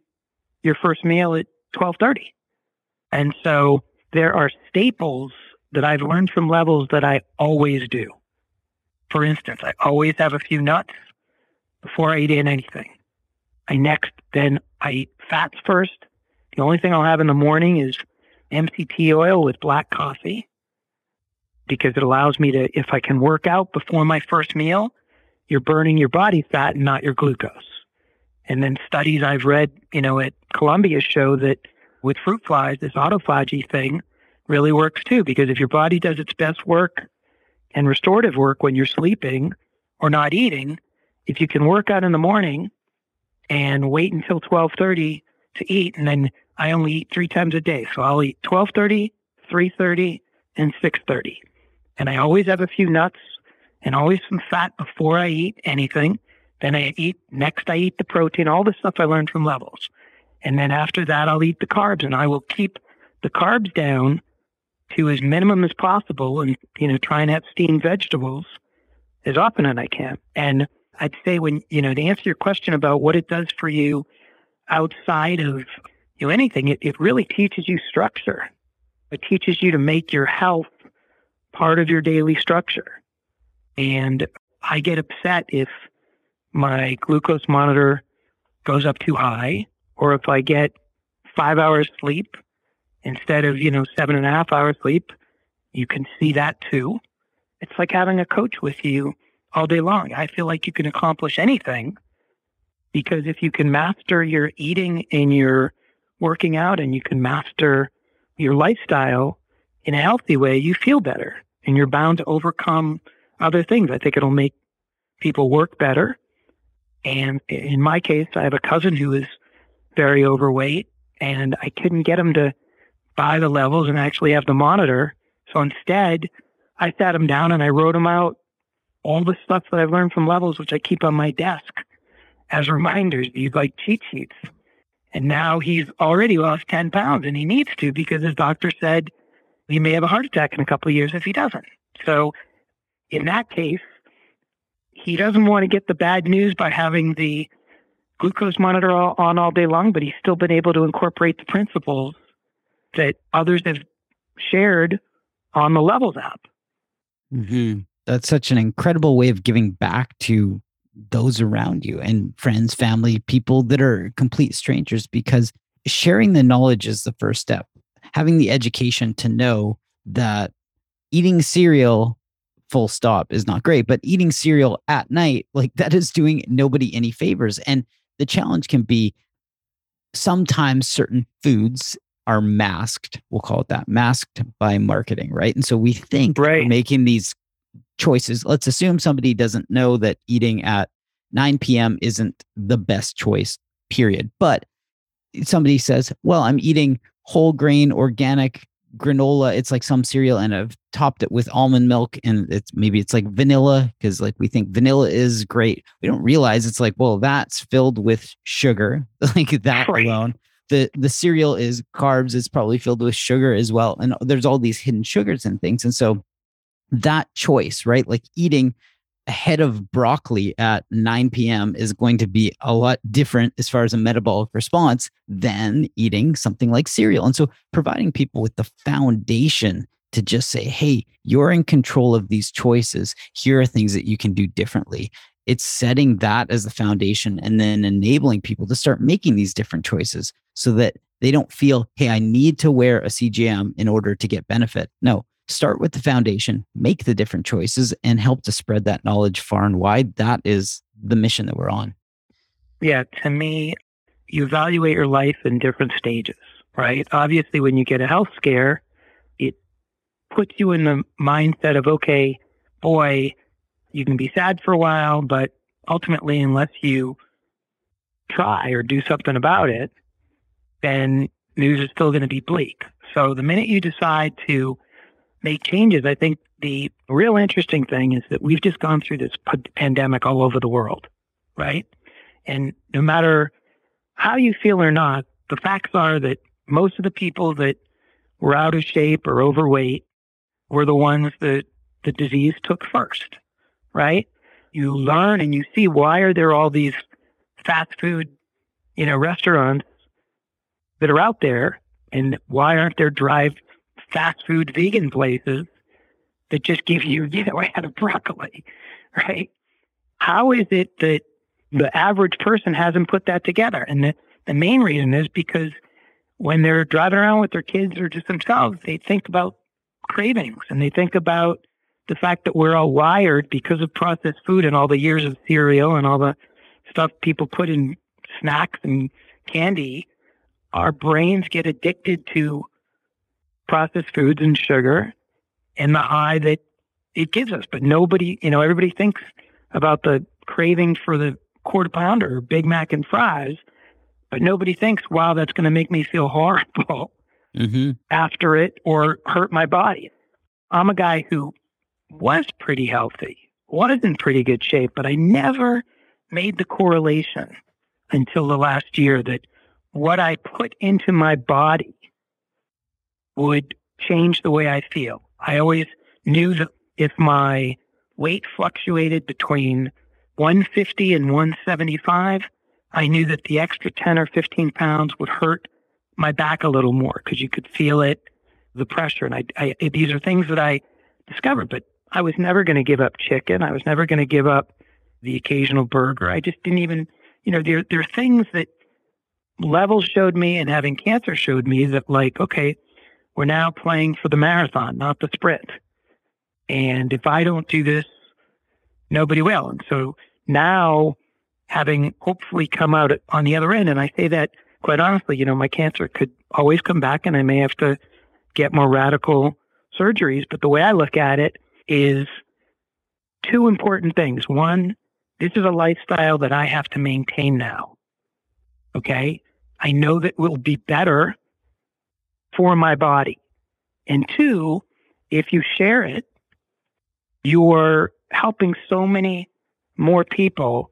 your first meal at 12:30. And so there are staples that I've learned from levels that I always do. For instance, I always have a few nuts before I eat in anything. I next then I eat fats first. The only thing I'll have in the morning is MCT oil with black coffee because it allows me to, if I can work out before my first meal, you're burning your body fat and not your glucose. And then studies I've read, you know, at Columbia show that with fruit flies, this autophagy thing really works too, because if your body does its best work and restorative work when you're sleeping or not eating, if you can work out in the morning and wait until 1230 to eat, and then I only eat three times a day. So I'll eat 1230, 330, and 630. And I always have a few nuts and always some fat before I eat anything. Then I eat, next I eat the protein, all the stuff I learned from levels. And then after that, I'll eat the carbs and I will keep the carbs down to as minimum as possible and, you know, try and have steamed vegetables as often as I can. And I'd say when, you know, to answer your question about what it does for you outside of, you know, anything, it, it really teaches you structure. It teaches you to make your health part of your daily structure. And I get upset if my glucose monitor goes up too high, or if I get five hours sleep instead of, you know, seven and a half hours sleep. You can see that too. It's like having a coach with you all day long. I feel like you can accomplish anything because if you can master your eating and your working out and you can master your lifestyle in a healthy way, you feel better and you're bound to overcome other things. I think it'll make people work better. And in my case, I have a cousin who is very overweight and I couldn't get him to buy the levels and actually have the monitor. So instead, I sat him down and I wrote him out all the stuff that I've learned from levels, which I keep on my desk as reminders, these like cheat sheets. And now he's already lost 10 pounds and he needs to because his doctor said he may have a heart attack in a couple of years if he doesn't. So in that case, he doesn't want to get the bad news by having the glucose monitor on all day long, but he's still been able to incorporate the principles that others have shared on the Levels app. Mm-hmm. That's such an incredible way of giving back to those around you and friends, family, people that are complete strangers because sharing the knowledge is the first step. Having the education to know that eating cereal full stop is not great, but eating cereal at night, like that is doing nobody any favors. And the challenge can be sometimes certain foods are masked. We'll call it that masked by marketing, right? And so we think right. making these choices. Let's assume somebody doesn't know that eating at 9 p.m. isn't the best choice, period. But somebody says, well, I'm eating whole grain organic granola. It's like some cereal and I've topped it with almond milk and it's maybe it's like vanilla because like we think vanilla is great. We don't realize it's like, well, that's filled with sugar, like that right. alone the the cereal is carbs it's probably filled with sugar as well and there's all these hidden sugars and things and so that choice right like eating a head of broccoli at 9 p.m. is going to be a lot different as far as a metabolic response than eating something like cereal. And so providing people with the foundation to just say, hey, you're in control of these choices. Here are things that you can do differently it's setting that as the foundation and then enabling people to start making these different choices so that they don't feel, hey, I need to wear a CGM in order to get benefit. No, start with the foundation, make the different choices, and help to spread that knowledge far and wide. That is the mission that we're on. Yeah, to me, you evaluate your life in different stages, right? Obviously, when you get a health scare, it puts you in the mindset of, okay, boy, you can be sad for a while, but ultimately, unless you try or do something about it, then news is still going to be bleak. So the minute you decide to make changes, I think the real interesting thing is that we've just gone through this pandemic all over the world, right? And no matter how you feel or not, the facts are that most of the people that were out of shape or overweight were the ones that the disease took first right? You learn and you see why are there all these fast food, you know, restaurants that are out there and why aren't there drive fast food vegan places that just give you, you know, out of broccoli, right? How is it that the average person hasn't put that together? And the, the main reason is because when they're driving around with their kids or just themselves, they think about cravings and they think about the fact that we're all wired because of processed food and all the years of cereal and all the stuff people put in snacks and candy, our brains get addicted to processed foods and sugar and the high that it gives us. But nobody, you know, everybody thinks about the craving for the quarter pounder or Big Mac and fries, but nobody thinks, wow, that's going to make me feel horrible mm-hmm. after it or hurt my body. I'm a guy who was pretty healthy, was in pretty good shape, but I never made the correlation until the last year that what I put into my body would change the way I feel. I always knew that if my weight fluctuated between 150 and 175, I knew that the extra 10 or 15 pounds would hurt my back a little more because you could feel it, the pressure. And I, I, these are things that I discovered, but I was never going to give up chicken. I was never going to give up the occasional burger. I just didn't even, you know, there, there are things that levels showed me and having cancer showed me that, like, okay, we're now playing for the marathon, not the sprint. And if I don't do this, nobody will. And so now, having hopefully come out on the other end, and I say that quite honestly, you know, my cancer could always come back and I may have to get more radical surgeries. But the way I look at it is two important things. One, this is a lifestyle that I have to maintain now. Okay. I know that will be better for my body. And two, if you share it, you're helping so many more people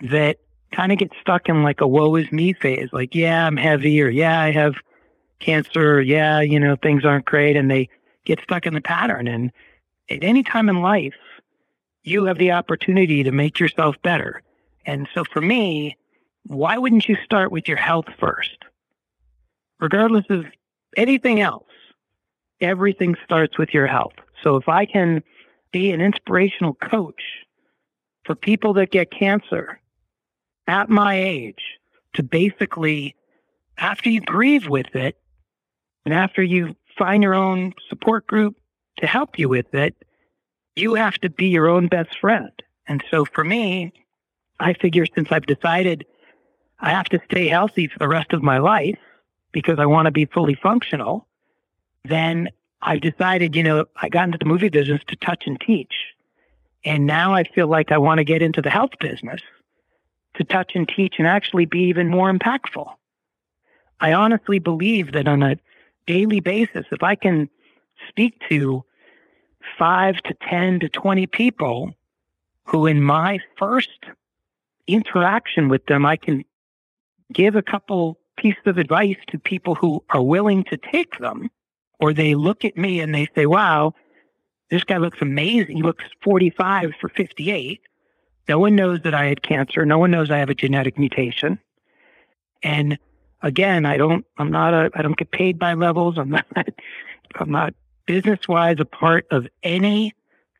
that kind of get stuck in like a woe is me phase. Like, yeah, I'm heavy or yeah, I have cancer. Or, yeah, you know, things aren't great. And they get stuck in the pattern. And at any time in life, you have the opportunity to make yourself better. And so for me, why wouldn't you start with your health first? Regardless of anything else, everything starts with your health. So if I can be an inspirational coach for people that get cancer at my age to basically, after you grieve with it and after you find your own support group, to help you with it, you have to be your own best friend. And so for me, I figure since I've decided I have to stay healthy for the rest of my life because I want to be fully functional, then I've decided, you know, I got into the movie business to touch and teach. And now I feel like I want to get into the health business to touch and teach and actually be even more impactful. I honestly believe that on a daily basis, if I can speak to five to 10 to 20 people who, in my first interaction with them, I can give a couple pieces of advice to people who are willing to take them, or they look at me and they say, wow, this guy looks amazing. He looks 45 for 58. No one knows that I had cancer. No one knows I have a genetic mutation. And again, I don't, I'm not a, I don't get paid by levels. I'm not, I'm not business wise a part of any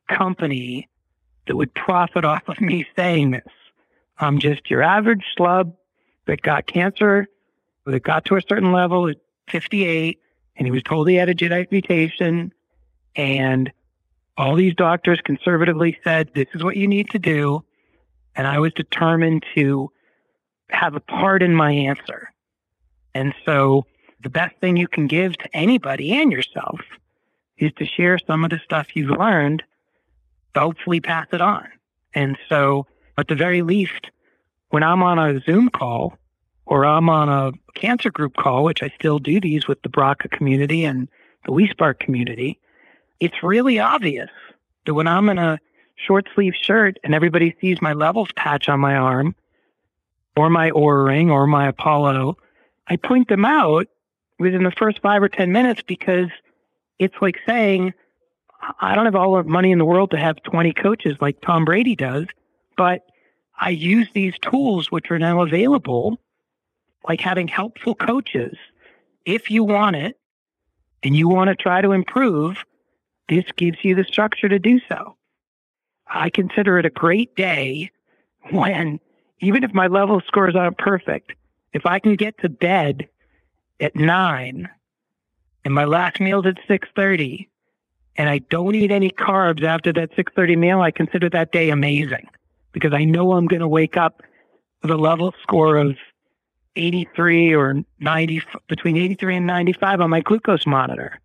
company that would profit off of me saying this. I'm just your average slub that got cancer, that got to a certain level at 58, and he was told he had a genetic mutation. And all these doctors conservatively said, this is what you need to do. And I was determined to have a part in my answer. And so the best thing you can give to anybody and yourself is to share some of the stuff you've learned, hopefully pass it on. And so at the very least, when I'm on a Zoom call or I'm on a cancer group call, which I still do these with the BRCA community and the WeSpark community, it's really obvious that when I'm in a short sleeve shirt and everybody sees my levels patch on my arm or my Oura ring or my Apollo, I point them out within the first five or 10 minutes because it's like saying, I don't have all the money in the world to have 20 coaches like Tom Brady does, but I use these tools which are now available, like having helpful coaches. If you want it and you want to try to improve, this gives you the structure to do so. I consider it a great day when, even if my level scores aren't perfect, if I can get to bed at nine and my last meal's at 6.30 and I don't eat any carbs after that 6.30 meal, I consider that day amazing because I know I'm going to wake up with a level score of 83 or 90, between 83 and 95 on my glucose monitor.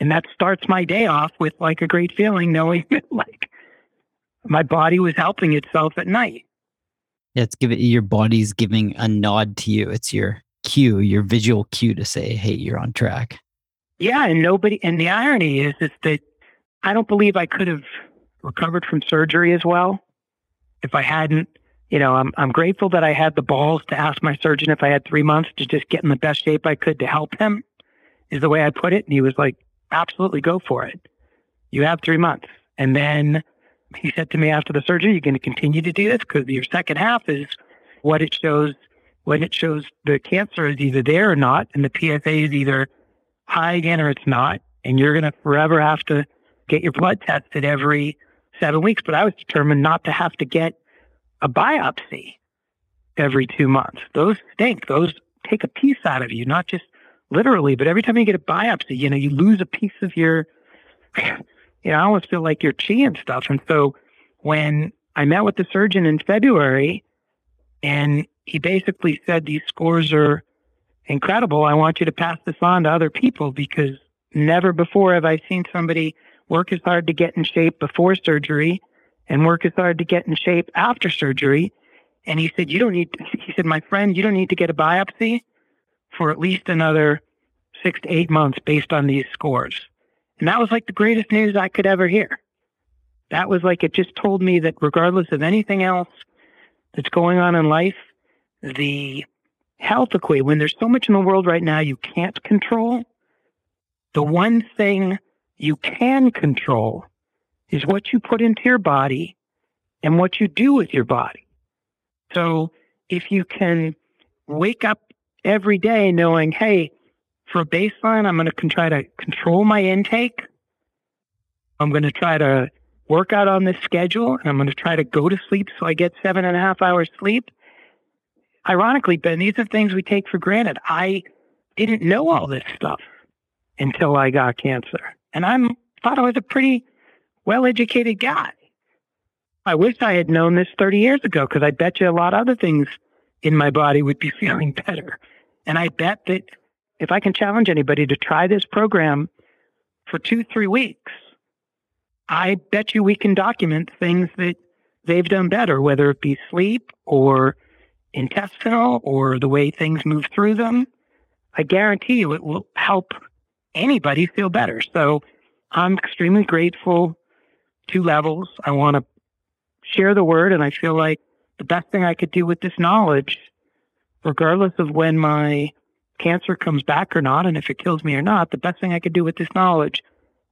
And that starts my day off with like a great feeling knowing that like my body was helping itself at night. Yeah, it's giving your body's giving a nod to you. It's your cue, your visual cue to say, hey, you're on track. Yeah, and nobody and the irony is is that I don't believe I could have recovered from surgery as well if I hadn't, you know, I'm I'm grateful that I had the balls to ask my surgeon if I had three months to just get in the best shape I could to help him, is the way I put it. And he was like, absolutely go for it. You have three months. And then he said to me after the surgery, you're going to continue to do this because your second half is what it shows when it shows the cancer is either there or not, and the PSA is either high again or it's not. And you're going to forever have to get your blood tested every seven weeks. But I was determined not to have to get a biopsy every two months. Those stink. Those take a piece out of you, not just literally, but every time you get a biopsy, you know, you lose a piece of your, you know, I almost feel like your chi and stuff. And so when I met with the surgeon in February and he basically said, these scores are incredible. I want you to pass this on to other people because never before have I seen somebody work as hard to get in shape before surgery and work as hard to get in shape after surgery. And he said, you don't need, he said, my friend, you don't need to get a biopsy for at least another six to eight months based on these scores. And that was like the greatest news I could ever hear. That was like it just told me that regardless of anything else that's going on in life, the health equation, when there's so much in the world right now you can't control, the one thing you can control is what you put into your body and what you do with your body. So if you can wake up every day knowing, hey, for a baseline, I'm going to try to control my intake. I'm going to try to work out on this schedule and I'm going to try to go to sleep so I get seven and a half hours sleep. Ironically, Ben, these are things we take for granted. I didn't know all this stuff until I got cancer. And I thought I was a pretty well educated guy. I wish I had known this 30 years ago because I bet you a lot of other things in my body would be feeling better. And I bet that if I can challenge anybody to try this program for two, three weeks, I bet you we can document things that they've done better, whether it be sleep or intestinal or the way things move through them. I guarantee you it will help anybody feel better. So I'm extremely grateful to levels. I want to share the word, and I feel like the best thing I could do with this knowledge regardless of when my cancer comes back or not, and if it kills me or not, the best thing I could do with this knowledge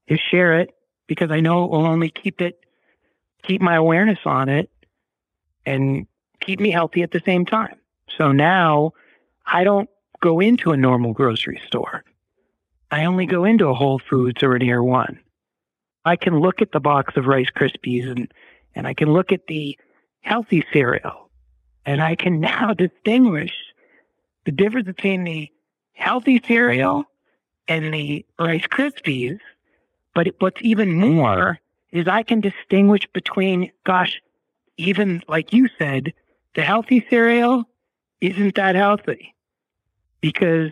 is share it because I know it will only keep it, keep my awareness on it and keep me healthy at the same time. So now I don't go into a normal grocery store. I only go into a Whole Foods or an Erewhon. I can look at the box of Rice Krispies and and I can look at the healthy cereal and I can now distinguish the difference between the healthy cereal and the Rice Krispies. But what's even more is I can distinguish between, gosh, even like you said, the healthy cereal isn't that healthy because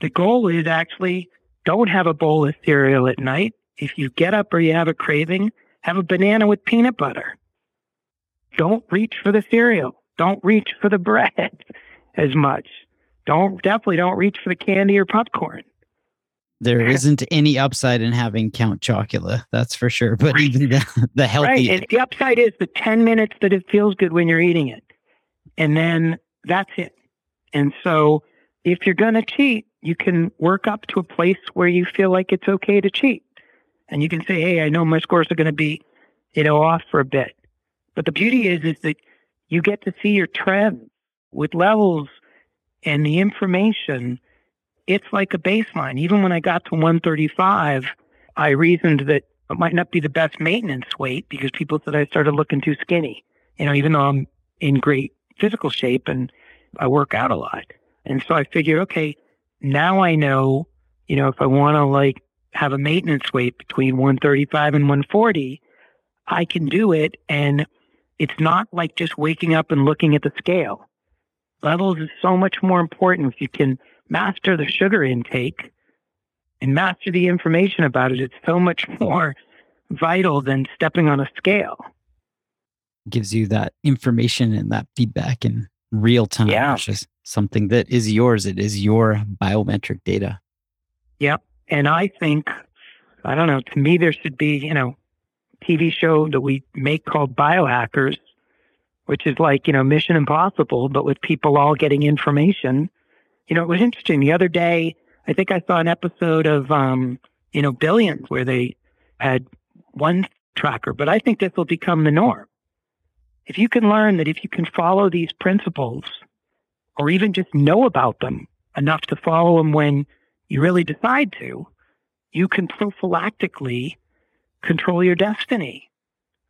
the goal is actually don't have a bowl of cereal at night. If you get up or you have a craving, have a banana with peanut butter. Don't reach for the cereal. Don't reach for the bread as much. Don't definitely don't reach for the candy or popcorn. There isn't any upside in having Count Chocula, that's for sure. But right. even the, the healthy. Right. And the upside is the 10 minutes that it feels good when you're eating it. And then that's it. And so if you're going to cheat, you can work up to a place where you feel like it's okay to cheat. And you can say, hey, I know my scores are going to be, you know, off for a bit. But the beauty is, is that you get to see your trends with levels and the information. It's like a baseline. Even when I got to 135, I reasoned that it might not be the best maintenance weight because people said I started looking too skinny. You know, even though I'm in great physical shape and I work out a lot. And so I figured, okay, now I know, you know, if I want to like have a maintenance weight between 135 and 140, I can do it. And it's not like just waking up and looking at the scale. Levels is so much more important. If you can master the sugar intake and master the information about it, it's so much more vital than stepping on a scale. Gives you that information and that feedback in real time, yeah. which is something that is yours. It is your biometric data. Yep. And I think, I don't know, to me, there should be, you know, TV show that we make called Biohackers, which is like, you know, Mission Impossible, but with people all getting information. You know, it was interesting. The other day, I think I saw an episode of, um, you know, Billions where they had one tracker, but I think this will become the norm. If you can learn that if you can follow these principles or even just know about them enough to follow them when you really decide to, you can prophylactically control your destiny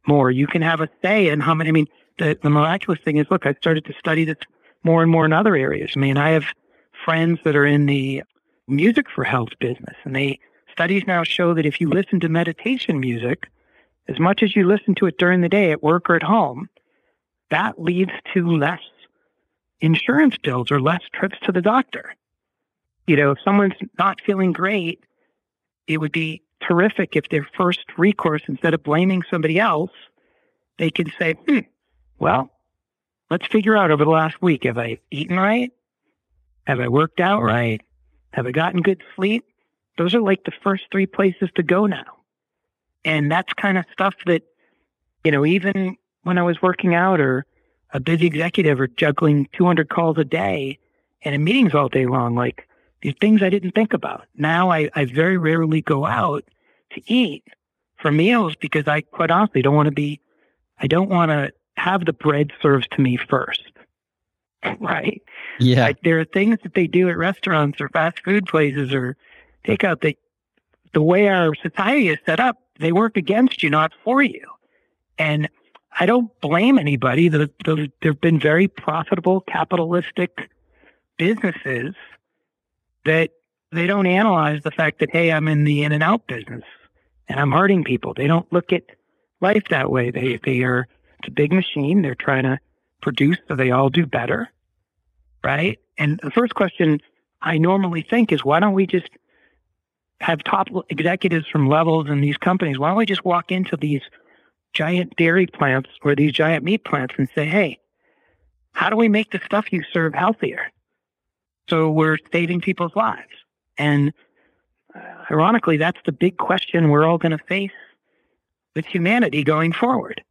more. You can have a say in how many. I mean, the, the miraculous thing is, look, I started to study this more and more in other areas. I mean, I have friends that are in the music for health business, and they studies now show that if you listen to meditation music as much as you listen to it during the day at work or at home, that leads to less insurance bills or less trips to the doctor. You know, if someone's not feeling great, it would be terrific if their first recourse, instead of blaming somebody else, they can say, hmm, well, let's figure out over the last week have I eaten right? Have I worked out right? Have I gotten good sleep? Those are like the first three places to go now. And that's kind of stuff that, you know, even when I was working out or a busy executive or juggling 200 calls a day and in meetings all day long, like things I didn't think about. Now I, I very rarely go out to eat for meals because I quite honestly don't want to be, I don't want to have the bread served to me first. right? Yeah. Like there are things that they do at restaurants or fast food places or takeout that the way our society is set up, they work against you, not for you. And I don't blame anybody. There have been very profitable capitalistic businesses that they don't analyze the fact that, hey, I'm in the in and out business and I'm hurting people. They don't look at life that way. They, they are, it's a big machine. They're trying to produce so they all do better. Right. And the first question I normally think is, why don't we just have top executives from levels in these companies? Why don't we just walk into these giant dairy plants or these giant meat plants and say, hey, how do we make the stuff you serve healthier? So we're saving people's lives. And uh, ironically, that's the big question we're all going to face with humanity going forward.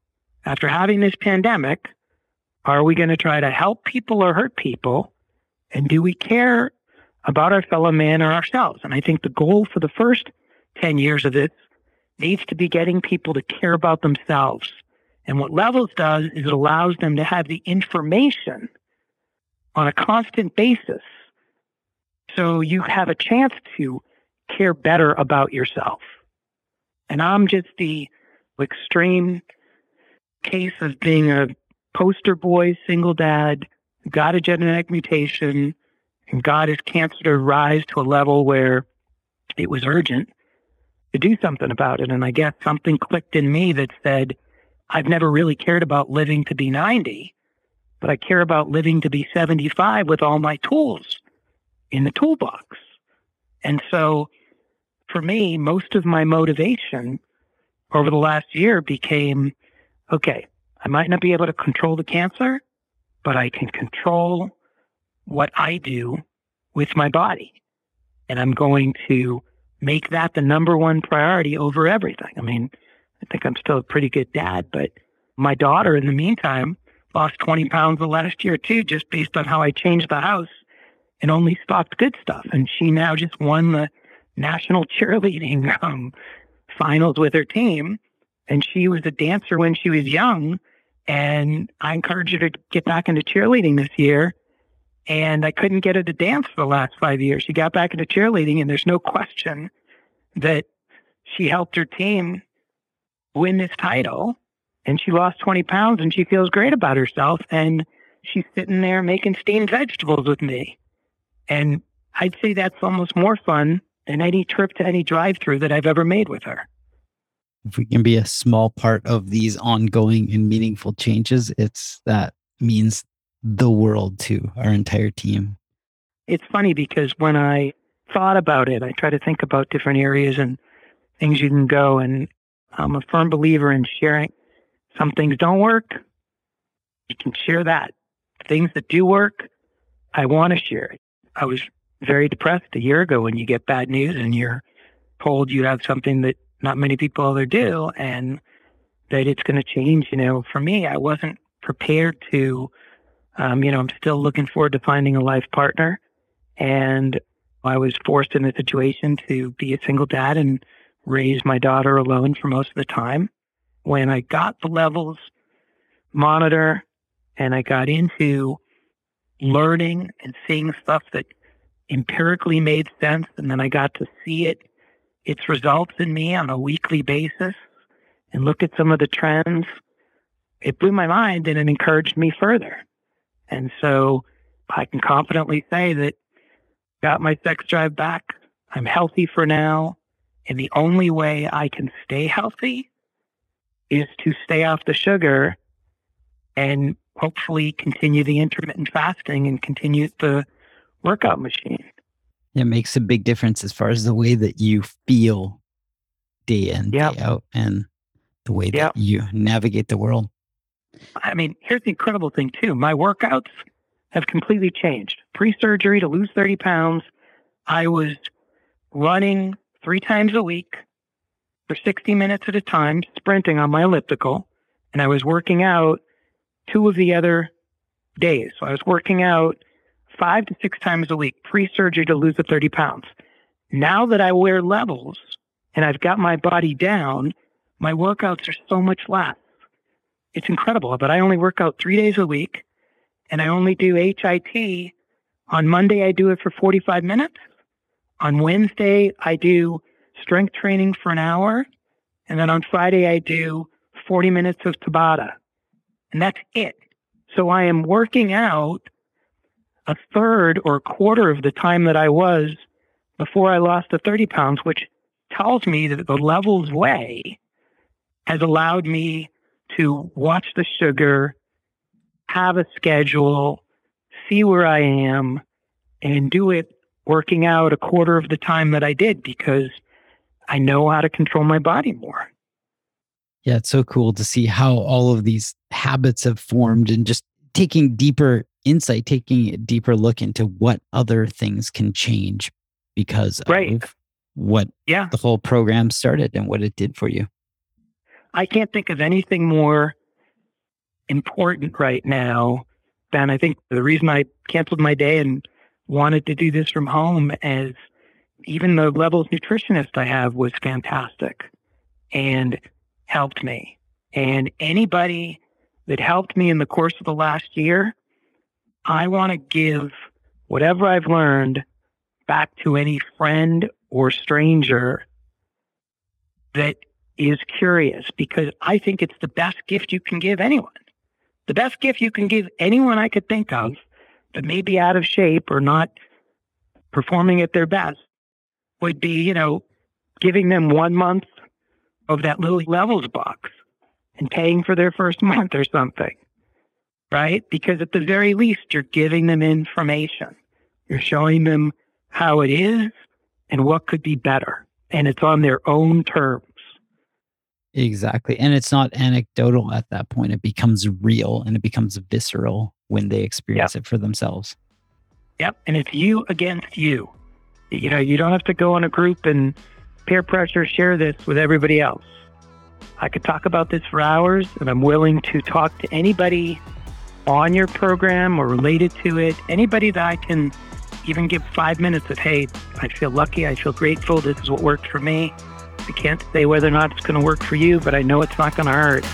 After having this pandemic, are we going to try to help people or hurt people? And do we care about our fellow man or ourselves? And I think the goal for the first 10 years of this needs to be getting people to care about themselves. And what Levels does is it allows them to have the information on a constant basis. So you have a chance to care better about yourself. And I'm just the extreme case of being a poster boy, single dad, got a genetic mutation, and got his cancer to rise to a level where it was urgent to do something about it. And I guess something clicked in me that said, I've never really cared about living to be 90, but I care about living to be 75 with all my tools in the toolbox. And so for me, most of my motivation over the last year became okay, I might not be able to control the cancer, but I can control what I do with my body. And I'm going to make that the number one priority over everything. I mean, I think I'm still a pretty good dad, but my daughter, in the meantime, lost 20 pounds the last year too, just based on how I changed the house and only stopped good stuff. And she now just won the national cheerleading um, finals with her team. And she was a dancer when she was young. And I encouraged her to get back into cheerleading this year. And I couldn't get her to dance for the last five years. She got back into cheerleading, and there's no question that she helped her team win this title. And she lost 20 pounds and she feels great about herself. And she's sitting there making steamed vegetables with me. And I'd say that's almost more fun than any trip to any drive through that I've ever made with her. If we can be a small part of these ongoing and meaningful changes, it's that means the world to our entire team. It's funny because when I thought about it, I try to think about different areas and things you can go. And I'm a firm believer in sharing. Some things don't work. You can share that. Things that do work, I want to share it. I was very depressed a year ago when you get bad news and you're told you have something that not many people ever do and that it's going to change. You know, for me, I wasn't prepared to, um, you know, I'm still looking forward to finding a life partner. And I was forced in a situation to be a single dad and raise my daughter alone for most of the time. When I got the levels monitor and I got into learning and seeing stuff that empirically made sense. And then I got to see it, its results in me on a weekly basis and look at some of the trends. It blew my mind and it encouraged me further. And so I can confidently say that got my sex drive back. I'm healthy for now. And the only way I can stay healthy is to stay off the sugar and hopefully continue the intermittent fasting and continue the workout machine. It makes a big difference as far as the way that you feel day in, yep. day out, and the way yep. that you navigate the world. I mean, here's the incredible thing, too. My workouts have completely changed. Pre surgery to lose 30 pounds, I was running three times a week for 60 minutes at a time, sprinting on my elliptical, and I was working out two of the other days. So I was working out five to six times a week pre surgery to lose the 30 pounds. Now that I wear levels and I've got my body down, my workouts are so much less. It's incredible, but I only work out three days a week and I only do HIIT. On Monday, I do it for 45 minutes. On Wednesday, I do strength training for an hour. And then on Friday, I do 40 minutes of Tabata. And that's it. So I am working out a third or a quarter of the time that I was before I lost the 30 pounds, which tells me that the levels way has allowed me to watch the sugar, have a schedule, see where I am, and do it working out a quarter of the time that I did because I know how to control my body more. Yeah, it's so cool to see how all of these habits have formed and just taking deeper insight, taking a deeper look into what other things can change because right. of what yeah. the whole program started and what it did for you. I can't think of anything more important right now than I think the reason I canceled my day and wanted to do this from home is even the levels nutritionist I have was fantastic and helped me. And anybody that helped me in the course of the last year, I want to give whatever I've learned back to any friend or stranger that is curious because I think it's the best gift you can give anyone. The best gift you can give anyone I could think of that may be out of shape or not performing at their best would be, you know, giving them one month of that little levels box and paying for their first month or something, right? Because at the very least, you're giving them information. You're showing them how it is and what could be better. And it's on their own terms. Exactly. And it's not anecdotal at that point. It becomes real and it becomes visceral when they experience yep. it for themselves. Yep. And it's you against you. You know, you don't have to go on a group and peer pressure share this with everybody else. I could talk about this for hours, and I'm willing to talk to anybody on your program or related to it, anybody that I can even give five minutes of, hey, I feel lucky, I feel grateful, this is what worked for me. I can't say whether or not it's going to work for you, but I know it's not going to hurt.